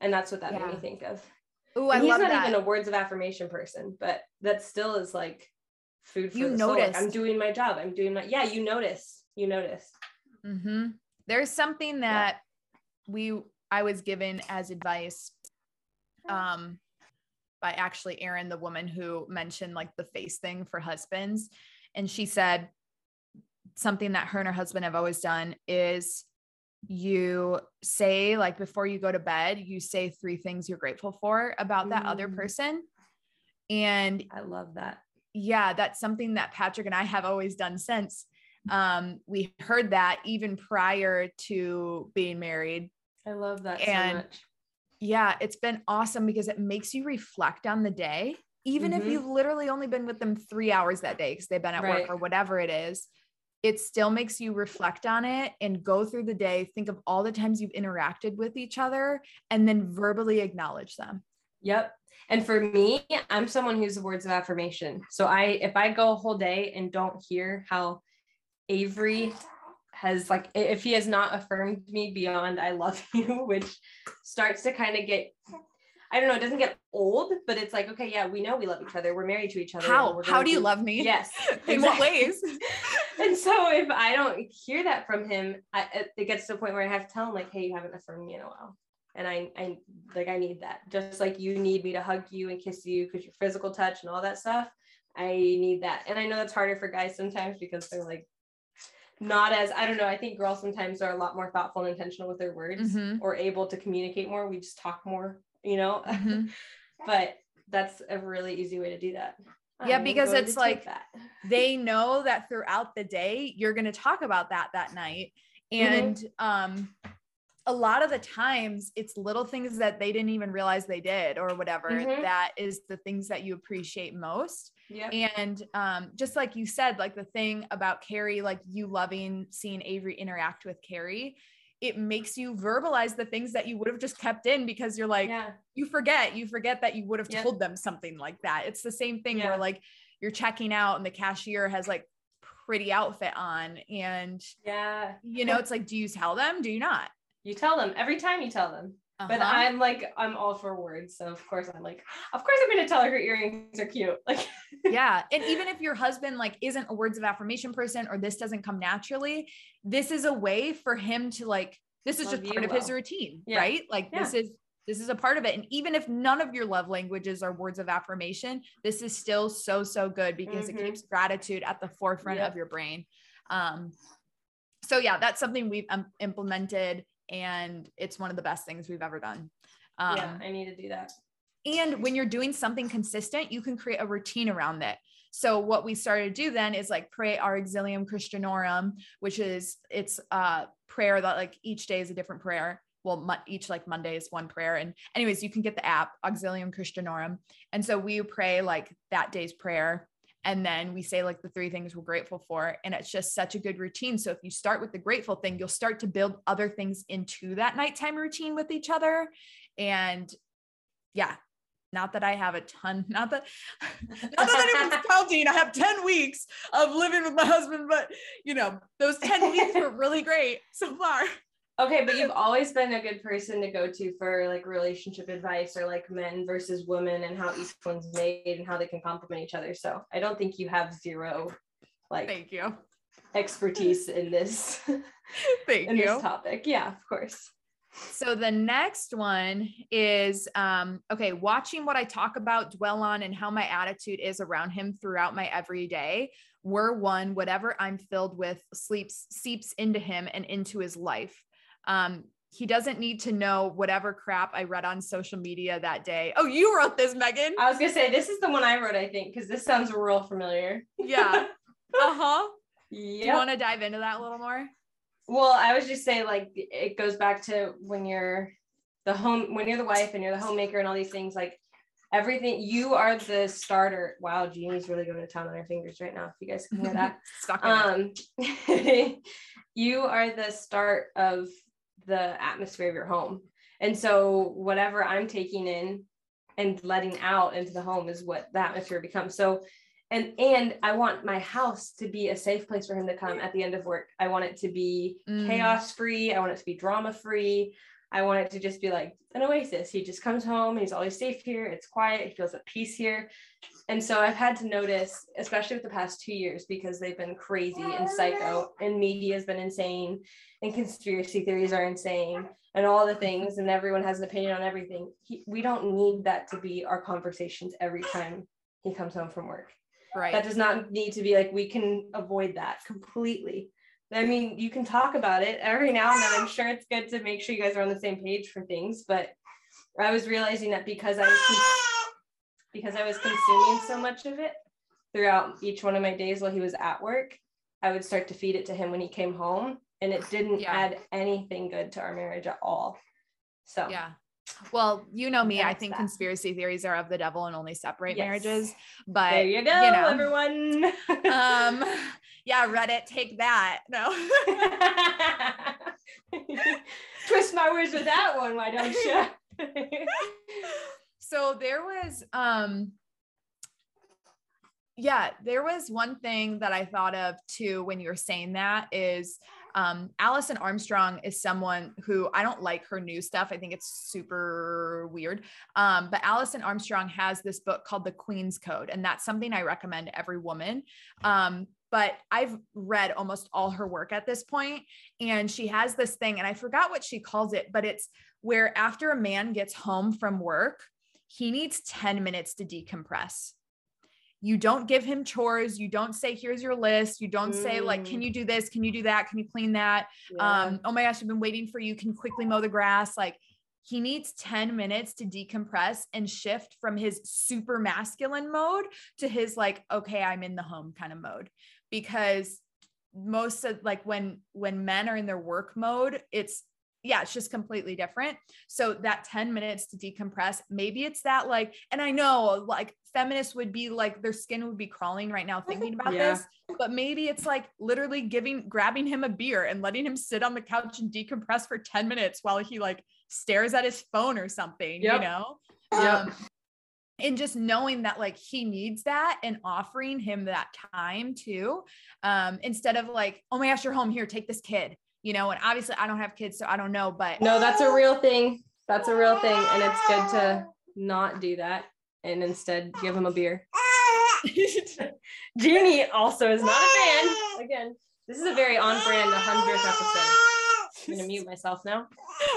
S2: And that's what that made me think of.
S1: Oh,
S2: he's not
S1: that.
S2: even a words of affirmation person, but that still is like food for
S1: You.
S2: Like, I'm doing my job. I'm doing my yeah. You notice. You notice.
S1: hmm There's something that we I was given as advice um by actually Erin, the woman who mentioned like the face thing for husbands. And she said something that her and her husband have always done is you say like before you go to bed, you say three things you're grateful for about that other
S2: Mm.
S1: person. And
S2: I love that.
S1: yeah, that's something that Patrick and I have always done since. Um, we heard that even prior to being married.
S2: I love that
S1: And-
S2: so much.
S1: Yeah, it's been awesome because it makes you reflect on the day, even if
S2: Mhm.
S1: you've literally only been with them three hours that day because they've been at
S2: Right.
S1: work or whatever it is. It still makes you reflect on it and go through the day, think of all the times you've interacted with each other, and then verbally acknowledge them.
S2: Yep. And for me, I'm someone who's the words of affirmation. So I if I go a whole day and don't hear how Avery has like if he has not affirmed me beyond I love you, which starts to kind of get I don't know, it doesn't get old, but it's like, okay, yeah, we know we love each other. We're married to each other.
S1: How? How do you love me?
S2: Yes.
S1: In what ways?
S2: and so if I don't hear that from him, I, it- it gets to a point where I have to tell him like, hey, you haven't affirmed me in a while. And I, I like, I need that. Just like you need me to hug you and kiss you because your physical touch and all that stuff. I need that. And I know that's harder for guys sometimes because they're like not as, I don't know. I think girls sometimes are a lot more thoughtful and intentional with their words
S1: Mhm.
S2: or able to communicate more. We just talk more, you know?
S1: Mhm.
S2: but that's a really easy way to do that.
S1: Yeah,
S2: I'm
S1: because it's like-
S2: that.
S1: they know that throughout the day you're going to talk about that that night and um a lot of the times it's little things that they didn't even realize they did or whatever
S2: Mhm.
S1: that is the things that you appreciate most
S2: Yep.
S1: and um just like you said like the thing about Carrie like you loving seeing Avery interact with Carrie it makes you verbalize the things that you would have just kept in because you're like
S2: yeah.
S1: you forget you forget that you would have
S2: Yep.
S1: told them something like that it's the same thing
S2: Yeah.
S1: where like you're checking out and the cashier has like pretty outfit on and
S2: Yeah.
S1: you know it's like do you tell them do you not
S2: You tell them every time you tell them. But
S1: Uh-huh.
S2: I'm like, I'm all for words. So of course I'm like, of course I'm gonna tell her her earrings are cute. Like
S1: yeah and even if your husband like isn't a words of affirmation person or this doesn't come naturally this is a way for him to like this is
S2: Love
S1: just part of his routine
S2: Yeah.
S1: right like this is this is a part of it and even if none of your love languages are words of affirmation this is still so so good because
S2: Mhm.
S1: it keeps gratitude at the forefront
S2: Yep.
S1: of your brain um so yeah that's something we've um, implemented and it's one of the best things we've ever done um
S2: yeah, I need to do that.
S1: And when you're doing something consistent, you can create a routine around it. So what we started to do then is like pray our Auxilium Christianorum, which is it's a prayer that like each day is a different prayer. Well, each like Monday is one prayer. And anyways, you can get the app Auxilium Christianorum. And so we pray like that day's prayer. And then we say like the three things we're grateful for. And it's just such a good routine. So if you start with the grateful thing, you'll start to build other things into that nighttime routine with each other. And yeah, not that I have a ton, not that, not that anyone's counting. I have 10 weeks of living with my husband, but you know, those 10 weeks were really great so far.
S2: Okay, but you've always been a good person to go to for like relationship advice or like men versus women and how each one's made and how they can complement each other. So I don't think you have zero like
S1: thank you
S2: expertise in this
S1: thank
S2: in
S1: you.
S2: this topic. Yeah, of course.
S1: So the next one is um, okay, watching what I talk about, dwell on, and how my attitude is around him throughout my everyday. We're one, whatever I'm filled with sleeps seeps into him and into his life. Um, he doesn't need to know whatever crap I read on social media that day. Oh, you wrote this, Megan.
S2: I was gonna say this is the one I wrote, I think, because this sounds real familiar.
S1: Yeah. uh-huh.
S2: Yeah.
S1: Do you want to dive into that a little more?
S2: Well, I was just saying, like, it goes back to when you're the home, when you're the wife and you're the homemaker and all these things, like everything, you are the starter. Wow, Jeannie's really going to town on her fingers right now. If you guys can hear that. um, you are the start of the atmosphere of your home. And so whatever I'm taking in and letting out into the home is what the atmosphere becomes. So and and I want my house to be a safe place for him to come at the end of work. I want it to be mm. chaos free. I want it to be drama free. I want it to just be like an oasis. He just comes home. He's always safe here. It's quiet. He feels at peace here. And so I've had to notice, especially with the past two years, because they've been crazy and psycho, and media has been insane, and conspiracy theories are insane, and all the things, and everyone has an opinion on everything. He, we don't need that to be our conversations every time he comes home from work.
S1: Right.
S2: That does not need to be like we can avoid that completely. I mean, you can talk about it every now and then. I'm sure it's good to make sure you guys are on the same page for things, but I was realizing that because I was because I was consuming so much of it throughout each one of my days while he was at work, I would start to feed it to him when he came home, and it didn't yeah. add anything good to our marriage at all. So
S1: yeah, well, you know me. I think that. conspiracy theories are of the devil and only separate yes. marriages. But
S2: there you go, you know, everyone.
S1: um, yeah, Reddit, take that. No.
S2: Twist my words with that one, why don't
S1: you? so there was um yeah, there was one thing that I thought of too when you were saying that is um, Alison Armstrong is someone who I don't like her new stuff. I think it's super weird. Um, but Alison Armstrong has this book called The Queen's Code, and that's something I recommend every woman. Um, but I've read almost all her work at this point, and she has this thing, and I forgot what she calls it, but it's where after a man gets home from work, he needs 10 minutes to decompress you don't give him chores you don't say here's your list you don't mm. say like can mm. you do this can you do that can you clean that yeah. um oh my gosh i've been waiting for you can quickly mow the grass like he needs 10 minutes to decompress and shift from his super masculine mode to his like okay i'm in the home kind of mode because most of like when when men are in their work mode it's yeah, it's just completely different. So that 10 minutes to decompress, maybe it's that like, and I know like feminists would be like, their skin would be crawling right now thinking about yeah. this, but maybe it's like literally giving, grabbing him a beer and letting him sit on the couch and decompress for 10 minutes while he like stares at his phone or something, yep. you know?
S2: Yep. Um,
S1: and just knowing that like he needs that and offering him that time too um instead of like oh my gosh you're home here take this kid you know, and obviously I don't have kids, so I don't know, but
S2: no, that's a real thing. That's a real thing. And it's good to not do that and instead give him a beer. Jeannie also is not a fan. Again, this is a very on brand 100th episode. I'm to mute myself now.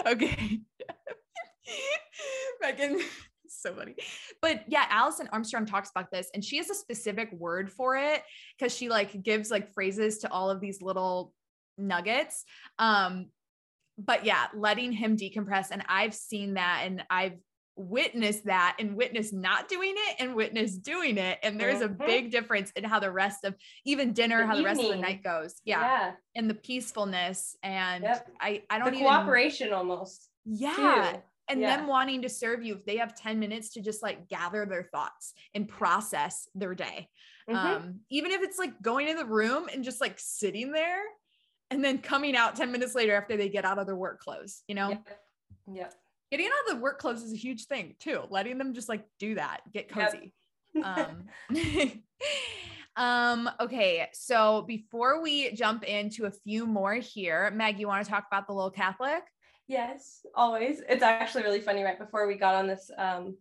S1: Okay. Megan, so funny. But yeah, Alison Armstrong talks about this and she has a specific word for it because she like gives like phrases to all of these little nuggets. Um, but yeah, letting him decompress. And I've seen that and I've witnessed that and witness not doing it and witness doing it. And there's a
S2: Mhm.
S1: big difference in how the rest of even dinner,
S2: The
S1: how the rest of the night goes. Yeah.
S2: Yeah.
S1: And the peacefulness. And
S2: Yep.
S1: I, I don't even
S2: cooperation almost.
S1: yeah.
S2: too.
S1: And
S2: Yeah.
S1: them wanting to serve you if they have 10 minutes to just like gather their thoughts and process their day.
S2: Mhm.
S1: Um, even if it's like going in the room and just like sitting there and then coming out 10 minutes later after they get out of their work clothes, you know,
S2: Yeah. Yep.
S1: getting out of the work clothes is a huge thing too. Letting them just like do that, get
S2: Yep.
S1: cozy. um, um, okay. So before we jump into a few more here, Meg, you want to talk about the little Catholic?
S2: Yes, always. It's actually really funny. Right before we got on this um,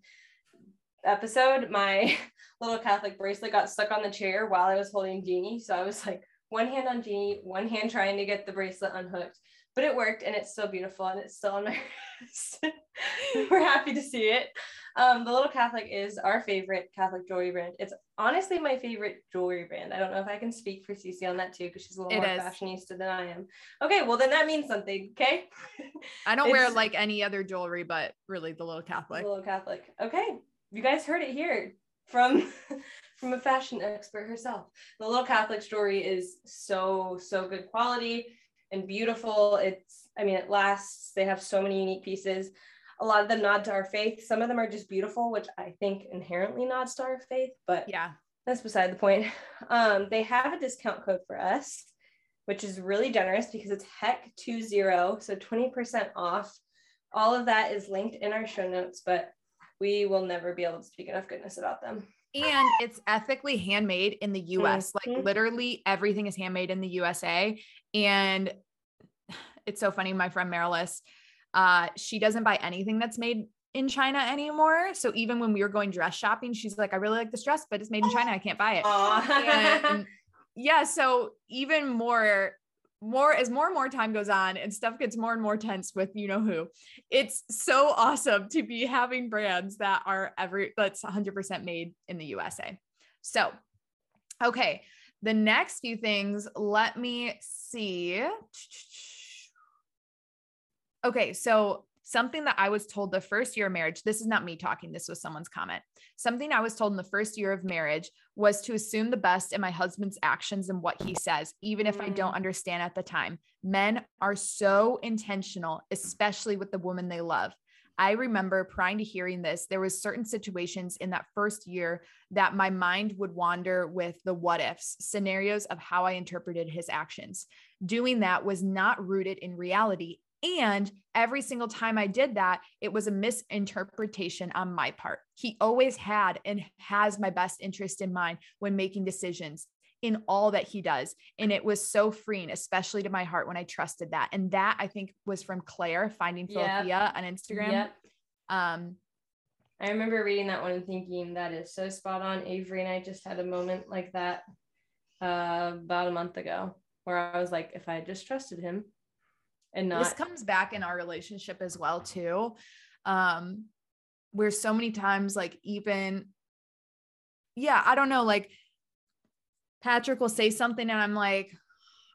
S2: episode, my little Catholic bracelet got stuck on the chair while I was holding Jeannie. So I was like, one hand on Jeannie, one hand trying to get the bracelet unhooked. But it worked and it's still beautiful and it's still on my wrist. We're happy to see it. Um, the Little Catholic is our favorite Catholic jewelry brand. It's honestly my favorite jewelry brand. I don't know if I can speak for Cece on that too, because she's a little
S1: It
S2: more
S1: is.
S2: fashionista than I am. Okay, well then that means something. Okay.
S1: I don't wear like any other jewelry, but really the little Catholic.
S2: The Little Catholic. Okay, you guys heard it here from from a fashion expert herself. The Little Catholic story is so so good quality and beautiful. It's I mean it lasts. They have so many unique pieces. A lot of them nod to our faith. Some of them are just beautiful, which I think inherently nods to our faith. But
S1: Yeah.
S2: that's beside the point. Um, they have a discount code for us, which is really generous because it's HEC20, so 20% off. All of that is linked in our show notes, but we will never be able to speak enough goodness about them.
S1: And it's ethically handmade in the US. Like
S2: Mhm.
S1: literally everything is handmade in the USA. And it's so funny. My friend Marilis, uh, she doesn't buy anything that's made in China anymore. So even when we were going dress shopping, she's like, I really like this dress, but it's made in China. I can't buy it. Yeah so even more more as more and more time goes on and stuff gets more and more tense with you know who it's so awesome to be having brands that are every that's 100% made in the usa so okay the next few things let me see. Okay so something that i was told the first year of marriage this is not me talking this was someone's comment something i was told in the first year of marriage was to assume the best in my husband's actions and what he says, even if I don't mm. understand at the time. Men are so intentional, especially with the woman they love. I remember prior to hearing this, there was certain situations in that first year that my mind would wander with the what ifs, scenarios of how I interpreted his actions. Doing that was not rooted in reality. And every single time I did that, it was a misinterpretation on my part. He always had and has my best interest in mind when making decisions in all that he does. And it was so freeing, especially to my heart when I trusted that. And that I think was from Claire finding
S2: Yep.
S1: On Instagram.
S2: Yep.
S1: Um,
S2: I remember reading that one and thinking that is so spot on. Avery and I just had a moment like that uh, about a month ago where I was like, if I had just trusted him and not
S1: this comes back in our relationship as well too um where so many times like even yeah i don't know like patrick will say something and i'm like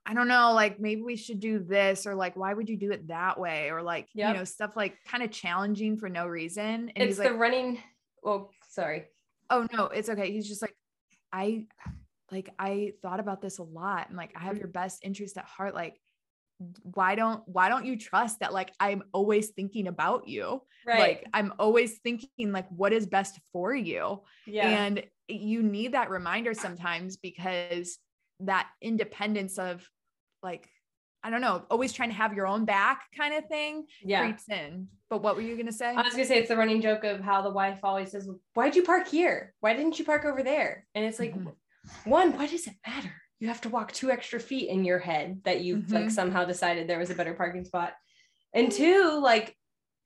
S1: i don't know like maybe we should do this or like why would you do it that way or like
S2: Yep.
S1: you know stuff like kind of challenging for no reason and
S2: it's
S1: he's
S2: the
S1: like
S2: running. Oh, sorry.
S1: oh no it's okay he's just like i like i thought about this a lot and like i have
S2: Mhm.
S1: your best interest at heart like why don't why don't you trust that like i'm always thinking about you
S2: Right.
S1: like i'm always thinking like what is best for you
S2: yeah.
S1: and you need that reminder sometimes because that independence of like i don't know always trying to have your own back kind of thing
S2: yeah.
S1: creeps in but what were you going to say
S2: I was gonna say it's the running joke of how the wife always says, "Why'd you park here? Why didn't you park over there?" And it's like,
S1: Mhm.
S2: one, why does it matter? You have to walk two extra feet in your head that you have like somehow decided there was a better parking spot, and two, like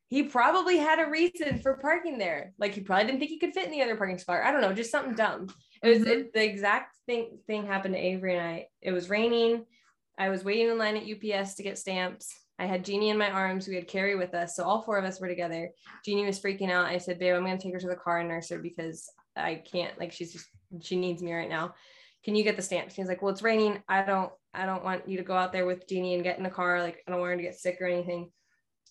S2: he probably had a reason for parking there. Like he probably didn't think he could fit in the other parking spot. I don't know, just something dumb. It was
S1: Mhm.
S2: it, the exact thing thing happened to Avery and I. It was raining. I was waiting in line at UPS to get stamps. I had Jeannie in my arms. We had Carrie with us. So all four of us were together. Jeannie was freaking out. I said, babe, I'm going to take her to the car and nurse her because I can't, like, she's just, she needs me right now. Can you get the stamps? He's like, well, it's raining. I don't, I don't want you to go out there with Jeannie and get in the car. Like, I don't want her to get sick or anything.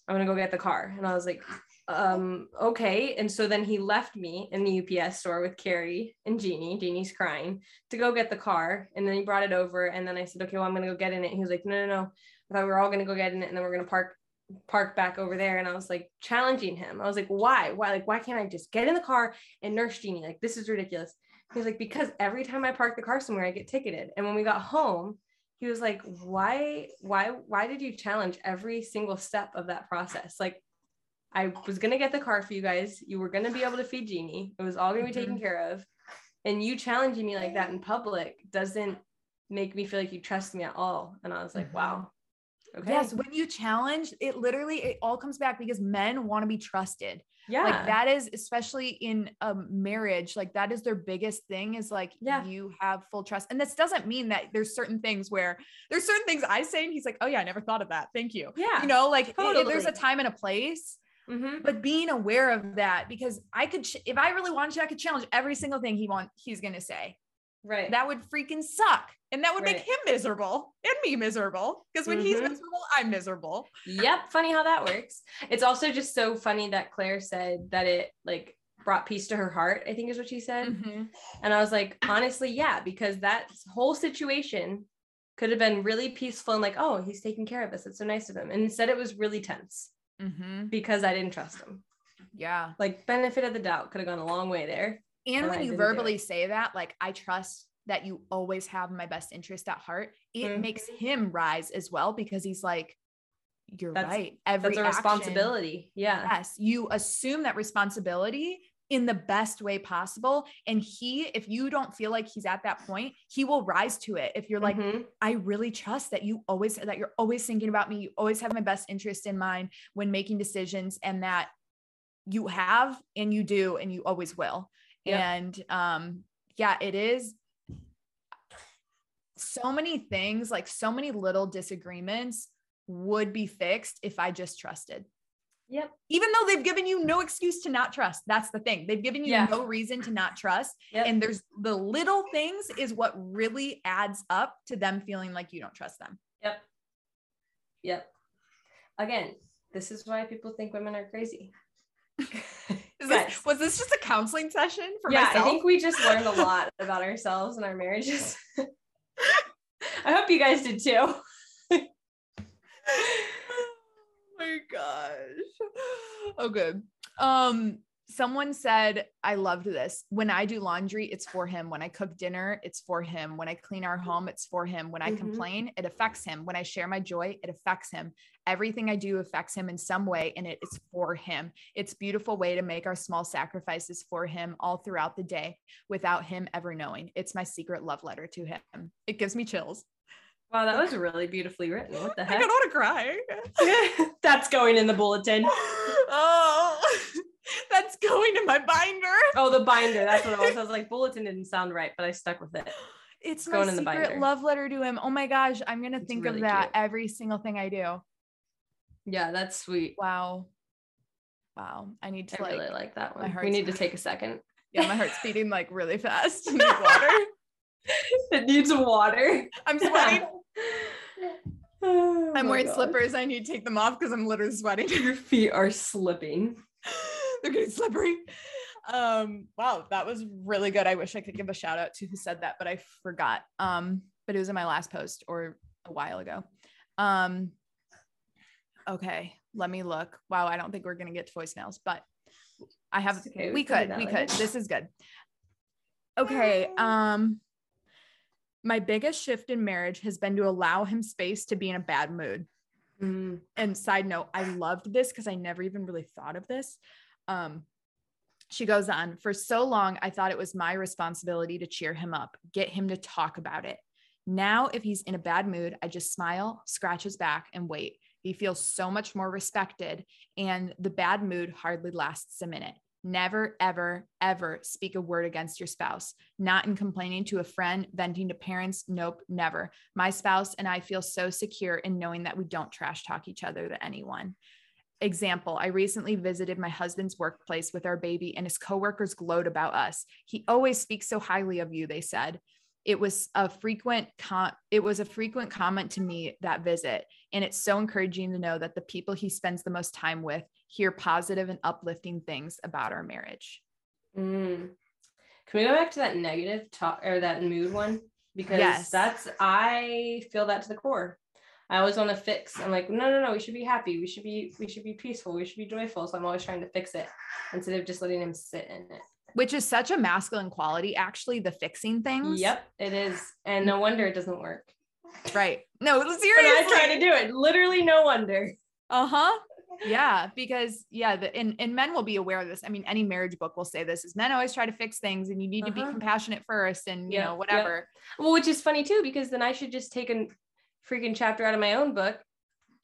S2: I'm to go get the car. And I was like, um, okay. And so then he left me in the UPS store with Carrie and Jeannie. Jeannie's crying to go get the car. And then he brought it over. And then I said, okay, well, I'm to go get in it. he was like, no, no, no. I thought we were all to go get in it. And then we're to park park back over there and I was like challenging him. I was like, why? Why? Like, why can't I just get in the car and nurse Jeannie? Like, this is ridiculous. He was like, because every time I park the car somewhere, I get ticketed. And when we got home, he was like, why, why, why did you challenge every single step of that process? Like, I was gonna get the car for you guys. You were gonna be able to feed Jeannie. It was all gonna be taken mm-hmm. care of. And you challenging me like that in public doesn't make me feel like you trust me at all. And I was like, mm-hmm. wow,
S1: Okay. Yes, when you challenge, it literally it all comes back because men want to be trusted.
S2: Yeah.
S1: Like that is especially in a marriage, like that is their biggest thing is like yeah. you have full trust. And this doesn't mean that there's certain things where there's certain things I say and he's like, "Oh yeah, I never thought of that. Thank you."
S2: Yeah.
S1: You know, like totally. there's a time and a place. Mm-hmm. But being aware of that because I could, if I really wanted to, I could challenge every single thing he want he's gonna say.
S2: Right.
S1: That would freaking suck. And that would right. make him miserable and me miserable. Because when mm-hmm. he's miserable, I'm miserable.
S2: Yep. Funny how that works. It's also just so funny that Claire said that it like brought peace to her heart, I think is what she said. Mm-hmm. And I was like, honestly, yeah, because that whole situation could have been really peaceful and like, oh, he's taking care of us. It's so nice of him. And instead it was really tense mm-hmm. because I didn't trust him.
S1: Yeah.
S2: Like benefit of the doubt could have gone a long way there.
S1: And, when you verbally say that, like, I trust that you always have my best interest at heart, it mm-hmm. makes him rise as well because he's like, you're
S2: that's,
S1: right.
S2: Every that's a responsibility. Yeah.
S1: Yes. You assume that responsibility in the best way possible. And he, if you don't feel like he's at that point, he will rise to it. If you're like, mm-hmm. I really trust that you always, that you're always thinking about me, you always have my best interest in mind when making decisions, and that you have and you do and you always will. And um, yeah, it is so many things, like so many little disagreements would be fixed if I just trusted.
S2: Yep.
S1: Even though they've given you no excuse to not trust. That's the thing. They've given you yeah. no reason to not trust. Yep. And there's the little things is what really adds up to them feeling like you don't trust them.
S2: Yep. Yep. Again, this is why people think women are crazy.
S1: this, was this just a counseling session for
S2: yeah,
S1: myself?
S2: I think we just learned a lot about ourselves and our marriages. I hope you guys did too. oh
S1: my gosh. Okay. Um, someone said, I loved this. When I do laundry, it's for him. When I cook dinner, it's for him. When I clean our home, it's for him. When I mm-hmm. complain, it affects him. When I share my joy, it affects him. Everything I do affects him in some way, and it is for him. It's beautiful way to make our small sacrifices for him all throughout the day without him ever knowing. It's my secret love letter to him. It gives me chills.
S2: Wow, that was really beautifully written. What the heck? I
S1: don't want to cry.
S2: That's going in the bulletin.
S1: Oh. That's going in my binder.
S2: Oh, the binder. That's what it was. I was like, bulletin didn't sound right, but I stuck with it.
S1: It's, it's going in the binder. love letter to him. Oh my gosh, I'm gonna it's think really of that cute. every single thing I do.
S2: Yeah, that's sweet.
S1: Wow. Wow. I need to
S2: I
S1: like,
S2: really like that one. We need to take a second.
S1: Yeah, my heart's beating like really fast. I need water.
S2: it needs water.
S1: I'm sweating. Oh I'm wearing God. slippers. I need to take them off because I'm literally sweating.
S2: Your feet are slipping.
S1: they're getting slippery. Um, wow, that was really good. I wish I could give a shout out to who said that, but I forgot. Um, but it was in my last post or a while ago. Um, okay, let me look. Wow, I don't think we're gonna get to voicemails, but I have okay, we, could, we could. This is good. Okay. Um my biggest shift in marriage has been to allow him space to be in a bad mood. Mm. And side note, I loved this because I never even really thought of this. Um, she goes on, for so long, I thought it was my responsibility to cheer him up, get him to talk about it. Now, if he's in a bad mood, I just smile, scratch his back, and wait. He feels so much more respected, and the bad mood hardly lasts a minute. Never, ever, ever speak a word against your spouse. Not in complaining to a friend, venting to parents. Nope, never. My spouse and I feel so secure in knowing that we don't trash talk each other to anyone. Example, I recently visited my husband's workplace with our baby, and his coworkers glowed about us. He always speaks so highly of you, they said. It was a frequent com- it was a frequent comment to me that visit, and it's so encouraging to know that the people he spends the most time with hear positive and uplifting things about our marriage.
S2: Mm. Can we go back to that negative talk or that mood one? Because
S1: Yes.
S2: that's I feel that to the core. I always want to fix. I'm like, no, no, no. We should be happy. We should be, we should be peaceful. We should be joyful. So I'm always trying to fix it instead of just letting him sit in it.
S1: Which is such a masculine quality, actually, the fixing things.
S2: Yep, it is, and no wonder it doesn't work.
S1: Right. No, seriously.
S2: I try to do it, literally no wonder.
S1: Uh-huh. Yeah, because yeah, the and, and men will be aware of this. I mean, any marriage book will say this is men always try to fix things and you need to be
S2: Uh-huh.
S1: compassionate first and you know, whatever.
S2: Well, which is funny too, because then I should just take a freaking chapter out of my own book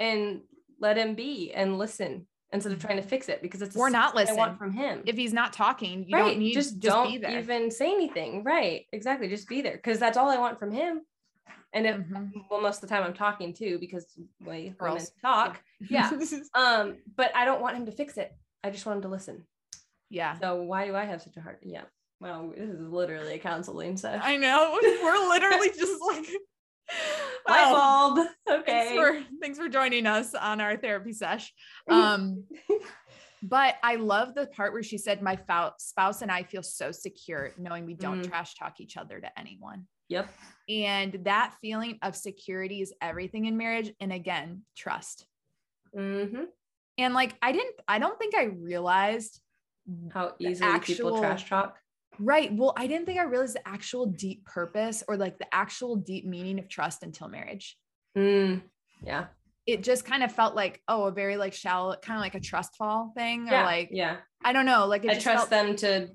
S2: and let him be and listen instead of trying to fix it because it's
S1: Or not
S2: thing I want from him.
S1: If he's not talking, you
S2: right,
S1: don't need
S2: just,
S1: just,
S2: don't
S1: be there.
S2: even say anything. Right, exactly. Just be there because that's all I want from him. And if
S1: Mhm.
S2: well, most of the time I'm talking too because way women talk. Yeah. Um, but I don't want him to fix it. I just want him to listen.
S1: yeah.
S2: So why do I have such a hard? Yeah. Well, this is literally a counseling session.
S1: I know. We're literally just like
S2: Light
S1: Well,
S2: bulb.
S1: Thanks
S2: Okay.
S1: for thanks for joining us on our therapy sesh. Um, but I love the part where she said, "My spouse and I feel so secure knowing we don't
S2: Mm.
S1: trash talk each other to anyone."
S2: Yep.
S1: And that feeling of security is everything in marriage. And again, trust.
S2: Mm-hmm.
S1: And like, I didn't, I don't think I realized,
S2: How easily people
S1: actual-
S2: trash talk.
S1: Right. Well, I didn't think I realized the actual deep purpose or like the actual deep meaning of trust until marriage.
S2: Mm. Yeah.
S1: It just kind of felt like, oh, a very like shallow, kind of like a trust fall thing.
S2: Yeah.
S1: Or like,
S2: yeah.
S1: I don't know. Like, it
S2: I trust
S1: felt-
S2: them to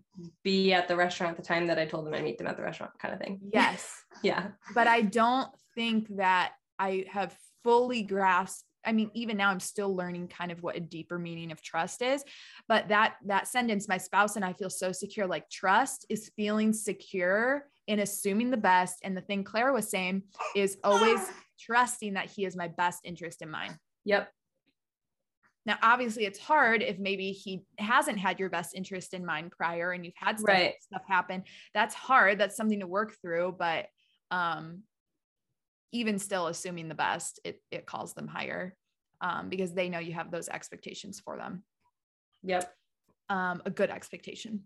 S2: be at the restaurant at the time that I told them I meet them at the restaurant, kind of thing.
S1: Yes.
S2: Yeah.
S1: but I don't think that I have fully grasped. I mean, even now I'm still learning kind of what a deeper meaning of trust is. But that that sentence, my spouse and I feel so secure, like trust is feeling secure in assuming the best. And the thing Claire was saying is always trusting that he is my best interest in mind.
S2: Yep.
S1: Now, obviously, it's hard if maybe he hasn't had your best interest in mind prior and you've had stuff,
S2: Right.
S1: stuff happen. That's hard. That's something to work through. But um, even still, assuming the best, it, it calls them higher um, because they know you have those expectations for them.
S2: Yep.
S1: Um, a good expectation.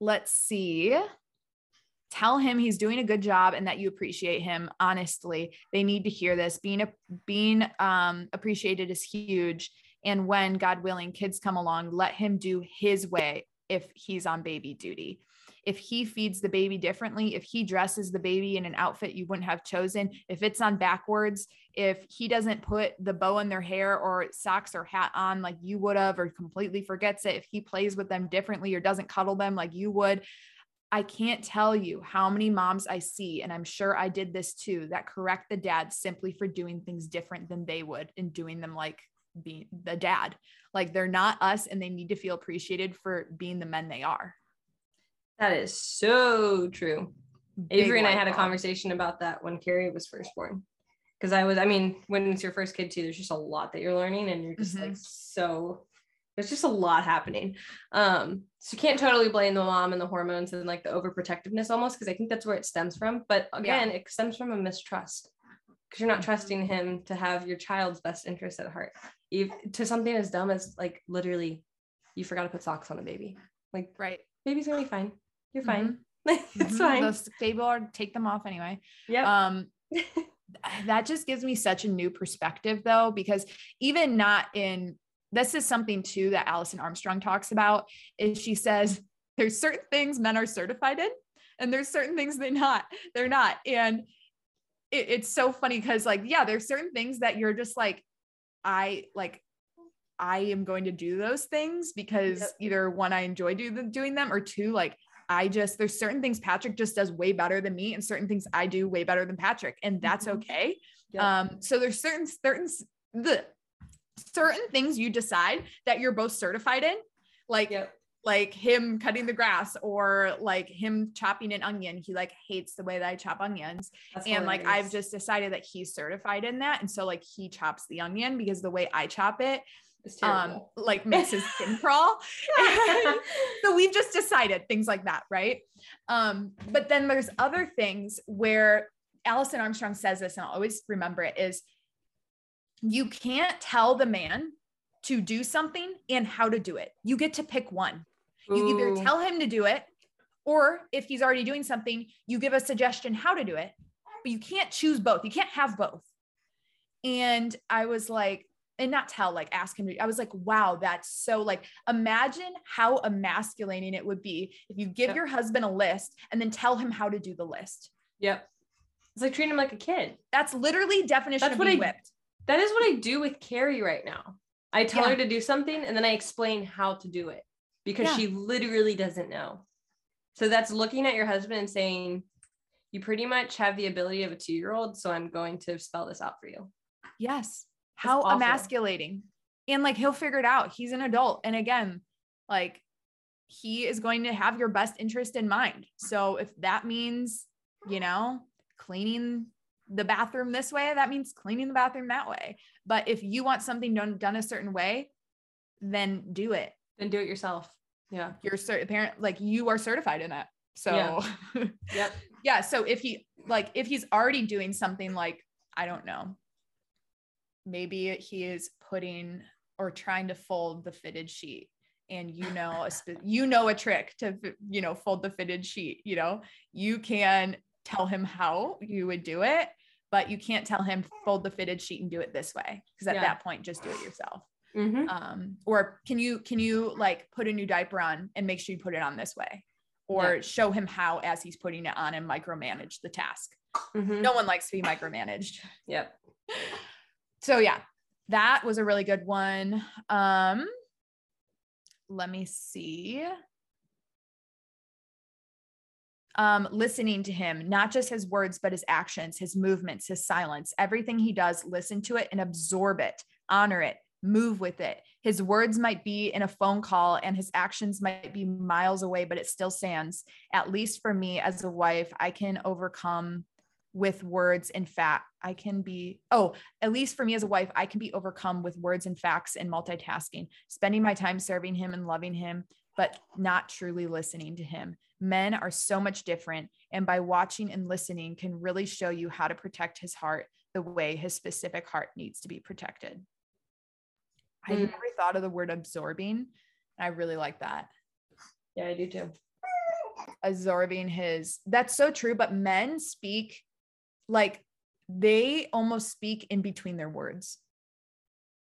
S1: Let's see. Tell him he's doing a good job and that you appreciate him. Honestly, they need to hear this. Being a, being um, appreciated is huge. And when God willing, kids come along, let him do his way if he's on baby duty. If he feeds the baby differently, if he dresses the baby in an outfit you wouldn't have chosen, if it's on backwards, if he doesn't put the bow in their hair or socks or hat on like you would have, or completely forgets it, if he plays with them differently or doesn't cuddle them like you would, I can't tell you how many moms I see, and I'm sure I did this too, that correct the dad simply for doing things different than they would and doing them like being the dad. Like they're not us and they need to feel appreciated for being the men they are.
S2: That is so true.
S1: Big
S2: Avery and I had a conversation about that when Carrie was first born. Because I was, I mean, when it's your first kid too, there's just a lot that you're learning and you're just like so there's just a lot happening. Um, so you can't totally blame the mom and the hormones and like the overprotectiveness almost, because I think that's where it stems from. But again, it stems from a mistrust. Because you're not trusting him to have your child's best interest at heart. If, to something as dumb as like literally you forgot to put socks on a baby. Like
S1: Right.
S2: baby's gonna be fine. You're fine.
S1: Mhm.
S2: it's
S1: Mhm.
S2: fine.
S1: Those or take them off anyway.
S2: Yep.
S1: Um, that just gives me such a new perspective though, because even not in this is something too that Alison Armstrong talks about is she says there's certain things men are certified in and there's certain things they're not they're not and it, it's so funny because like yeah there's certain things that you're just like I like I am going to do those things because
S2: Yep.
S1: either one I enjoy do the, doing them or two like I just there's certain things Patrick just does way better than me and certain things I do way better than Patrick and that's
S2: Mhm.
S1: okay.
S2: Yep.
S1: Um so there's certain certain the certain things you decide that you're both certified in like
S2: yep.
S1: like him cutting the grass or like him chopping an onion he like hates the way that I chop onions
S2: That's
S1: and like I've just decided that he's certified in that and so like he chops the onion because the way I chop it um like makes his skin crawl so we've just decided things like that right um but then there's other things where Alison Armstrong says this and I'll always remember it is you can't tell the man to do something and how to do it. You get to pick one. You
S2: Ooh.
S1: either tell him to do it, or if he's already doing something, you give a suggestion how to do it, but you can't choose both. You can't have both. And I was like, and not tell, like ask him to, I was like, wow, that's so like, imagine how emasculating it would be if you give
S2: Yep.
S1: your husband a list and then tell him how to do the list.
S2: Yep. It's like treating him like a kid.
S1: That's literally definition
S2: That's
S1: of
S2: what
S1: being
S2: I-
S1: whipped.
S2: That is what I do with Carrie right now. I tell
S1: Yeah.
S2: her to do something and then I explain how to do it because
S1: Yeah.
S2: she literally doesn't know. So that's looking at your husband and saying, You pretty much have the ability of a two year old. So I'm going to spell this out for you.
S1: Yes. How
S2: awful.
S1: emasculating. And like he'll figure it out. He's an adult. And again, like he is going to have your best interest in mind. So if that means, you know, cleaning the bathroom this way, that means cleaning the bathroom that way. But if you want something done done a certain way, then do it.
S2: Then do it yourself. Yeah.
S1: You're cert- parent like you are certified in it. So
S2: Yeah. Yep.
S1: yeah so if he like if he's already doing something like i don't know maybe he is putting or trying to fold the fitted sheet and you know a you know a trick to you know fold the fitted sheet you know you can tell him how you would do it but you can't tell him fold the fitted sheet and do it this way because at
S2: Yeah.
S1: that point just do it yourself
S2: Mm-hmm.
S1: um or can you can you like put a new diaper on and make sure you put it on this way or
S2: Yeah.
S1: show him how as he's putting it on and micromanage the task
S2: Mm-hmm.
S1: no one likes to be micromanaged
S2: Yep.
S1: so yeah that was a really good one. Um let me see. Um listening to him not just his words but his actions his movements his silence. Everything he does listen to it and absorb it honor it move with it. His words might be in a phone call and his actions might be miles away but it still stands. At least for me as a wife i can overcome with words and fact i can be oh at least for me as a wife i can be overcome with words and facts and multitasking spending my time serving him and loving him but not truly listening to him men are so much different and by watching and listening can really show you how to protect his heart the way his specific heart needs to be protected i
S2: Mm.
S1: never thought of the word absorbing and i really like that
S2: Yeah, I do too.
S1: absorbing his that's so true but men speak like they almost speak in between their words.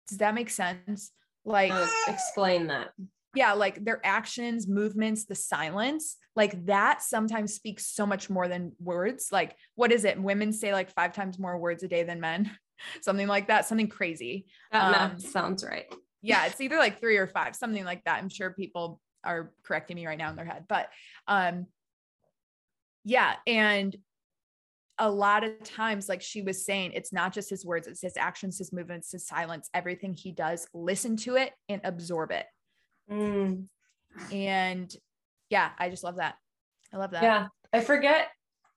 S1: Does that make sense? Like
S2: Uh, explain that.
S1: yeah like their actions movements the silence like that sometimes speaks so much more than words. Like what is it? Women say like five times more words a day than men? Something like that something crazy.
S2: That
S1: Um,
S2: sounds right.
S1: yeah it's either like three or five something like that. I'm sure people are correcting me right now in their head but um yeah and a lot of times like she was saying it's not just his words it's his actions his movements his silence everything he does listen to it and absorb it
S2: Mm.
S1: and yeah i just love that i love that
S2: Yeah. I forget,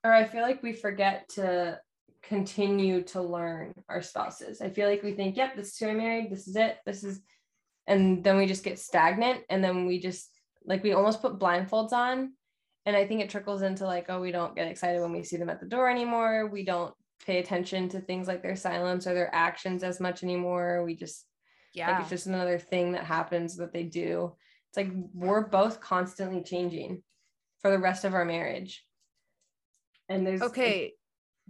S2: or I feel like we forget to continue to learn our spouses. I feel like we think, yep, this is who I'm married. This is it. This is, and then we just get stagnant. And then we just, like, we almost put blindfolds on. And I think it trickles into like, oh, we don't get excited when we see them at the door anymore. We don't pay attention to things like their silence or their actions as much anymore. We just,
S1: yeah
S2: like, it's just another thing that happens that they do. It's like we're both constantly changing for the rest of our marriage. And there's
S1: okay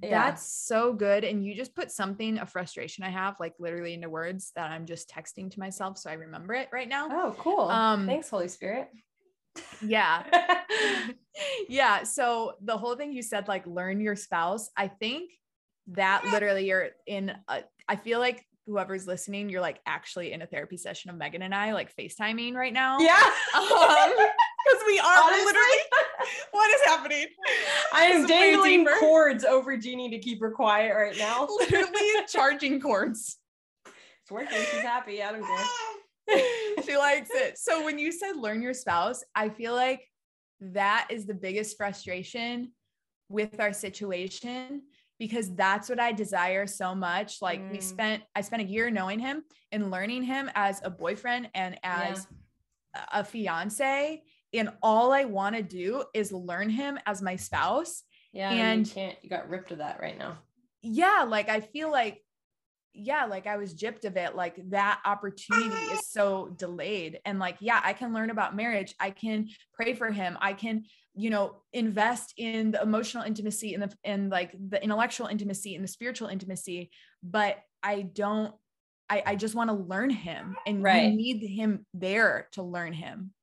S2: yeah.
S1: that's so good and you just put something a frustration i have like literally into words that i'm just texting to myself so i remember it right now
S2: oh cool.
S1: Um,
S2: Thanks, Holy Spirit.
S1: Yeah yeah so the whole thing you said like learn your spouse i think that literally you're in a, i feel like whoever's listening you're like actually in a therapy session of megan and i like facetiming right now
S2: yeah.
S1: um because we are
S2: Honestly,
S1: literally what is happening
S2: I am dangling cords over Jeannie to keep her quiet right now.
S1: literally charging cords
S2: It's working. She's happy. I don't care.
S1: she likes it. So when you said learn your spouse, I feel like that is the biggest frustration with our situation because that's what I desire so much. Like we
S2: Mm.
S1: spent I spent a year knowing him and learning him as a boyfriend and as a fiance and all I want to do is learn him as my spouse.
S2: Yeah.
S1: And
S2: you can't, you got ripped of that right now.
S1: Yeah, like I feel like yeah, like I was gypped of it. Like that opportunity is so delayed. And like, yeah, I can learn about marriage. I can pray for him. I can, you know, invest in the emotional intimacy and the and like the intellectual intimacy and the spiritual intimacy. But I don't, I, I just want to learn him. And
S2: Right.
S1: you need him there to learn him.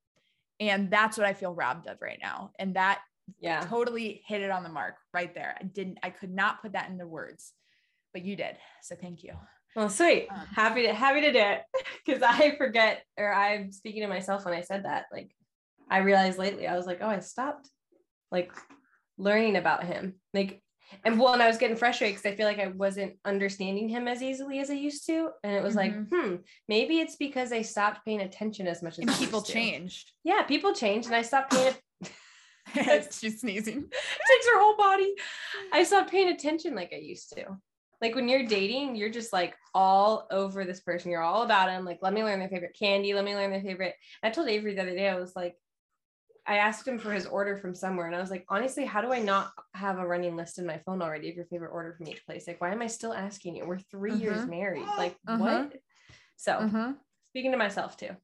S1: And that's what I feel robbed of right now. And that
S2: Yeah.
S1: totally hit it on the mark right there. I didn't, I could not put that into words, but you did. So thank you.
S2: Well, sweet.
S1: Um,
S2: happy to happy to do it because I forget or I'm speaking to myself when I said that. Like, I realized lately I was like, oh, I stopped like learning about him. Like, and well, and I was getting frustrated because I feel like I wasn't understanding him as easily as I used to, and it was like, hmm, maybe it's because I stopped paying attention as much as
S1: And people
S2: to.
S1: changed.
S2: Yeah, people change, and I stopped paying.
S1: She's sneezing.
S2: takes her whole body. I stopped paying attention like I used to. Like when you're dating, you're just like all over this person. You're all about them. Like, let me learn their favorite candy. Let me learn their favorite. I told Avery the other day, I was like, I asked him for his order from somewhere, and I was like, honestly, how do I not have a running list in my phone already of your favorite order from each place? Like, why am I still asking you? We're 3 years
S1: Mhm.
S2: married. Like,
S1: Uh-huh.
S2: what? So,
S1: Uh-huh.
S2: speaking to myself too.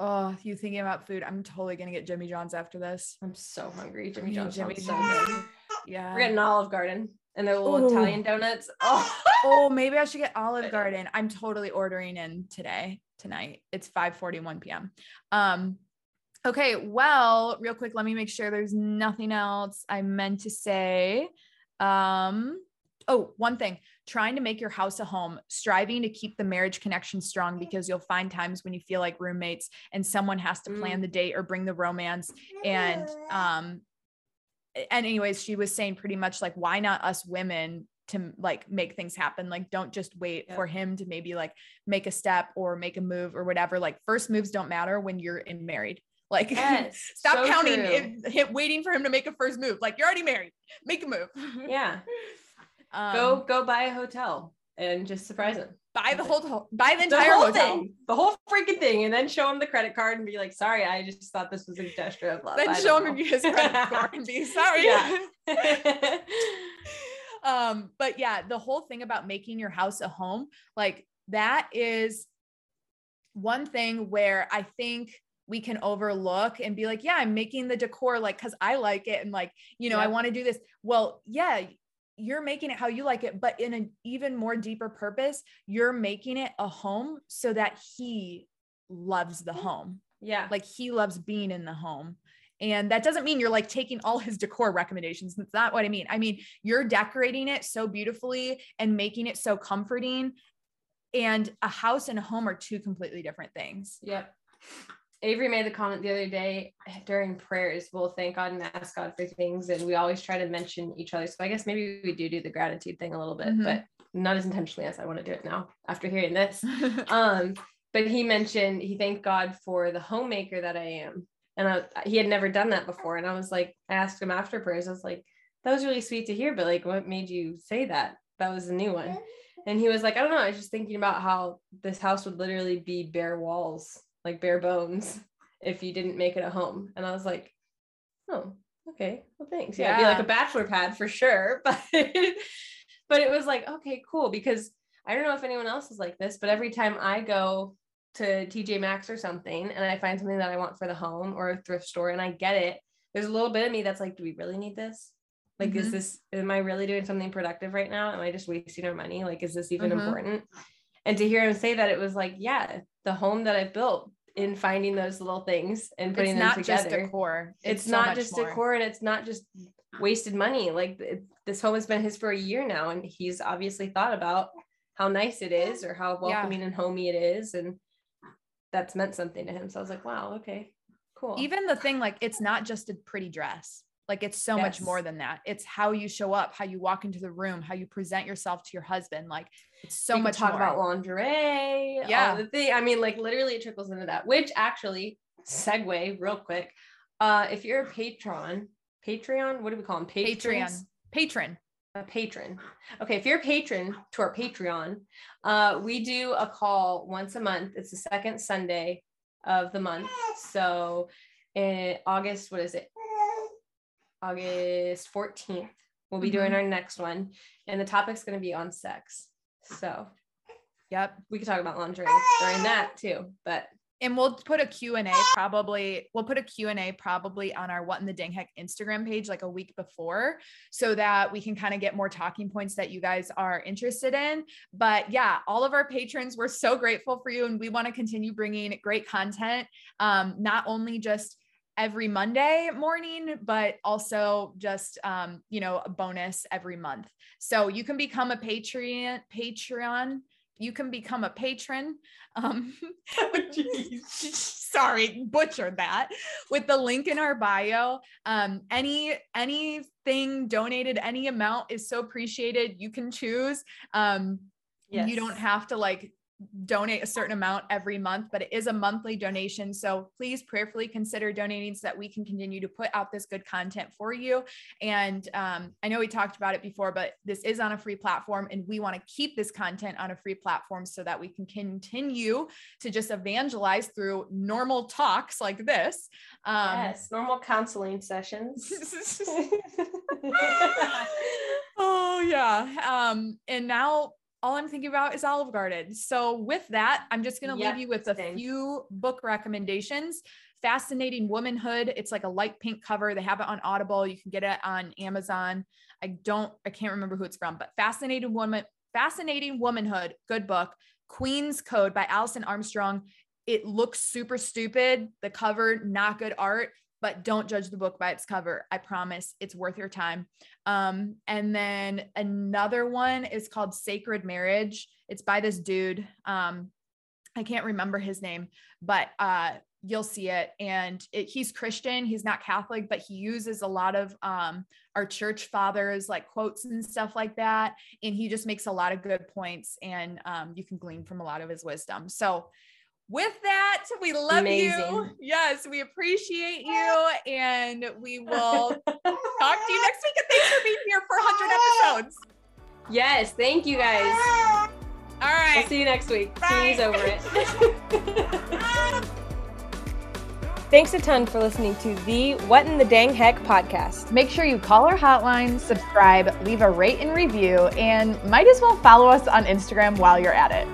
S1: Oh, you thinking about food? I'm totally gonna get Jimmy John's after this.
S2: I'm so hungry. Jimmy John's
S1: Jimmy
S2: sounds so
S1: John's. Yeah.
S2: We're getting Olive Garden and their little
S1: Ooh.
S2: Italian donuts. Oh,
S1: oh, maybe I should get Olive Garden. I'm totally ordering in today, tonight. It's 5:41 p.m. Um, okay, well, real quick, let me make sure there's nothing else I meant to say. Um, oh, one thing, trying to make your house a home, striving to keep the marriage connection strong because you'll find times when you feel like roommates and someone has to plan the date or bring the romance and um and anyways she was saying pretty much like why not us women to like make things happen? Like don't just wait
S2: Yep.
S1: for him to maybe like make a step or make a move or whatever. Like first moves don't matter when you're in married. Like
S2: yes.
S1: stop
S2: so
S1: counting it, waiting for him to make a first move. Like you're already married. Make a move.
S2: Yeah.
S1: um,
S2: go go buy a hotel and just surprise him.
S1: buy the whole buy the
S2: The
S1: entire
S2: whole
S1: hotel
S2: thing, the whole freaking thing, and then show him the credit card and be like, "Sorry, I just thought this was a gesture of love."
S1: then
S2: I
S1: show him
S2: know."
S1: his credit card and be sorry
S2: Yeah.
S1: um but yeah the whole thing about making your house a home like that is one thing where i think we can overlook and be like yeah i'm making the decor like because i like it and like you know i want to do this well yeah you're making it how you like it but in an even more deeper purpose you're making it a home so that he loves the mm-hmm. home.
S2: Yeah,
S1: like he loves being in the home. And that doesn't mean you're like taking all his decor recommendations. That's not what i mean. I mean you're decorating it so beautifully and making it so comforting. And a house and a home are two completely different things.
S2: Yep. Avery made the comment the other day during prayers. We'll thank God and ask God for things, and we always try to mention each other. So I guess maybe we do do the gratitude thing a little bit,
S1: Mhm.
S2: but not as intentionally as I want to do it now after hearing this. um but he mentioned he thanked god for the homemaker that i am and I, he had never done that before and i was like i asked him after prayers i was like that was really sweet to hear but like what made you say that that was a new one and he was like i don't know i was just thinking about how this house would literally be bare walls like bare bones if you didn't make it a home and i was like oh okay well thanks yeah, it'd be like a bachelor pad for sure but but it was like okay cool because I don't know if anyone else is like this, but every time I go to TJ Maxx or something and I find something that I want for the home or a thrift store and I get it, there's a little bit of me that's like, do we really need this? Like, is
S1: Mhm.
S2: this, am I really doing something productive right now? Am I just wasting our money? Like, is this even
S1: Mhm.
S2: important? And to hear him say that, it was like, yeah, the home that I built in finding those little things and putting
S1: it's
S2: them
S1: not
S2: together.
S1: just decor.
S2: It's,
S1: so
S2: not just
S1: more.
S2: decor and it's not just wasted money. Like it, this home has been his for a year now and he's obviously thought about how nice it is or how
S1: Yeah.
S2: welcoming and homey it is and that's meant something to him. So i was like wow okay cool.
S1: Even the thing like it's not just a pretty dress like it's so much more than that it's how you show up how you walk into the room how you present yourself to your husband like it's so
S2: We
S1: much
S2: talk
S1: more.
S2: about lingerie
S1: Yeah.
S2: the thing i mean like literally it trickles into that which actually segue real quick uh if you're a patron patreon what do we call them
S1: patreon
S2: Patrons?
S1: patron
S2: a patron. Okay, if you're a patron to our Patreon, uh, we do a call once a month. It's the second Sunday of the month. So in August, what is it? August 14th. We'll be doing
S1: Mhm.
S2: our next one. And the topic's going to be on sex. So
S1: Yep.
S2: We could talk about lingerie during that too, but
S1: and we'll put a q&a probably we'll put a q&a probably on our what in the dang heck instagram page like a week before so that we can kind of get more talking points that you guys are interested in but yeah all of our patrons we're so grateful for you and we want to continue bringing great content um, not only just every Monday morning, but also just um, you know a bonus every month. So you can become a Patreon Patreon you can become a patron. Um, sorry, butchered that with the link in our bio. Um, any anything donated, any amount is so appreciated. You can choose. Um, yes. You don't have to like donate a certain amount every month, but it is a monthly donation. So please prayerfully consider donating so that we can continue to put out this good content for you. And um, I know we talked about it before, but this is on a free platform and we want to keep this content on a free platform so that we can continue to just evangelize through normal talks like this.
S2: Um, yes, normal counseling sessions.
S1: oh, yeah. Um, and now all I'm thinking about is Olive Garden. So, with that, I'm just going to yep, leave you with a few book recommendations. Fascinating Womanhood. It's like a light pink cover. They have it on Audible. You can get it on Amazon. I don't, I can't remember who it's from, but Fascinating Woman, Fascinating Womanhood, good book. Queen's Code by Alison Armstrong. It looks super stupid. The cover, not good art but don't judge the book by its cover. I promise it's worth your time. Um, and then another one is called Sacred Marriage. It's by this dude. Um, I can't remember his name, but uh, you'll see it. And it, he's Christian, he's not Catholic, but he uses a lot of um, our church fathers, like quotes and stuff like that. And he just makes a lot of good points, and um, you can glean from a lot of his wisdom. So, with that, we love Amazing. you. Yes, we appreciate you. And we will talk to you next week. And thanks for being here for 100 ah. episodes.
S2: Yes, thank you guys. Ah.
S1: All right.
S2: We'll see you next week. Bye. over it.
S3: Thanks a ton for listening to the What in the Dang Heck podcast.
S1: Make sure you call our hotline, subscribe, leave a rate and review, and might as well follow us on Instagram while you're at it.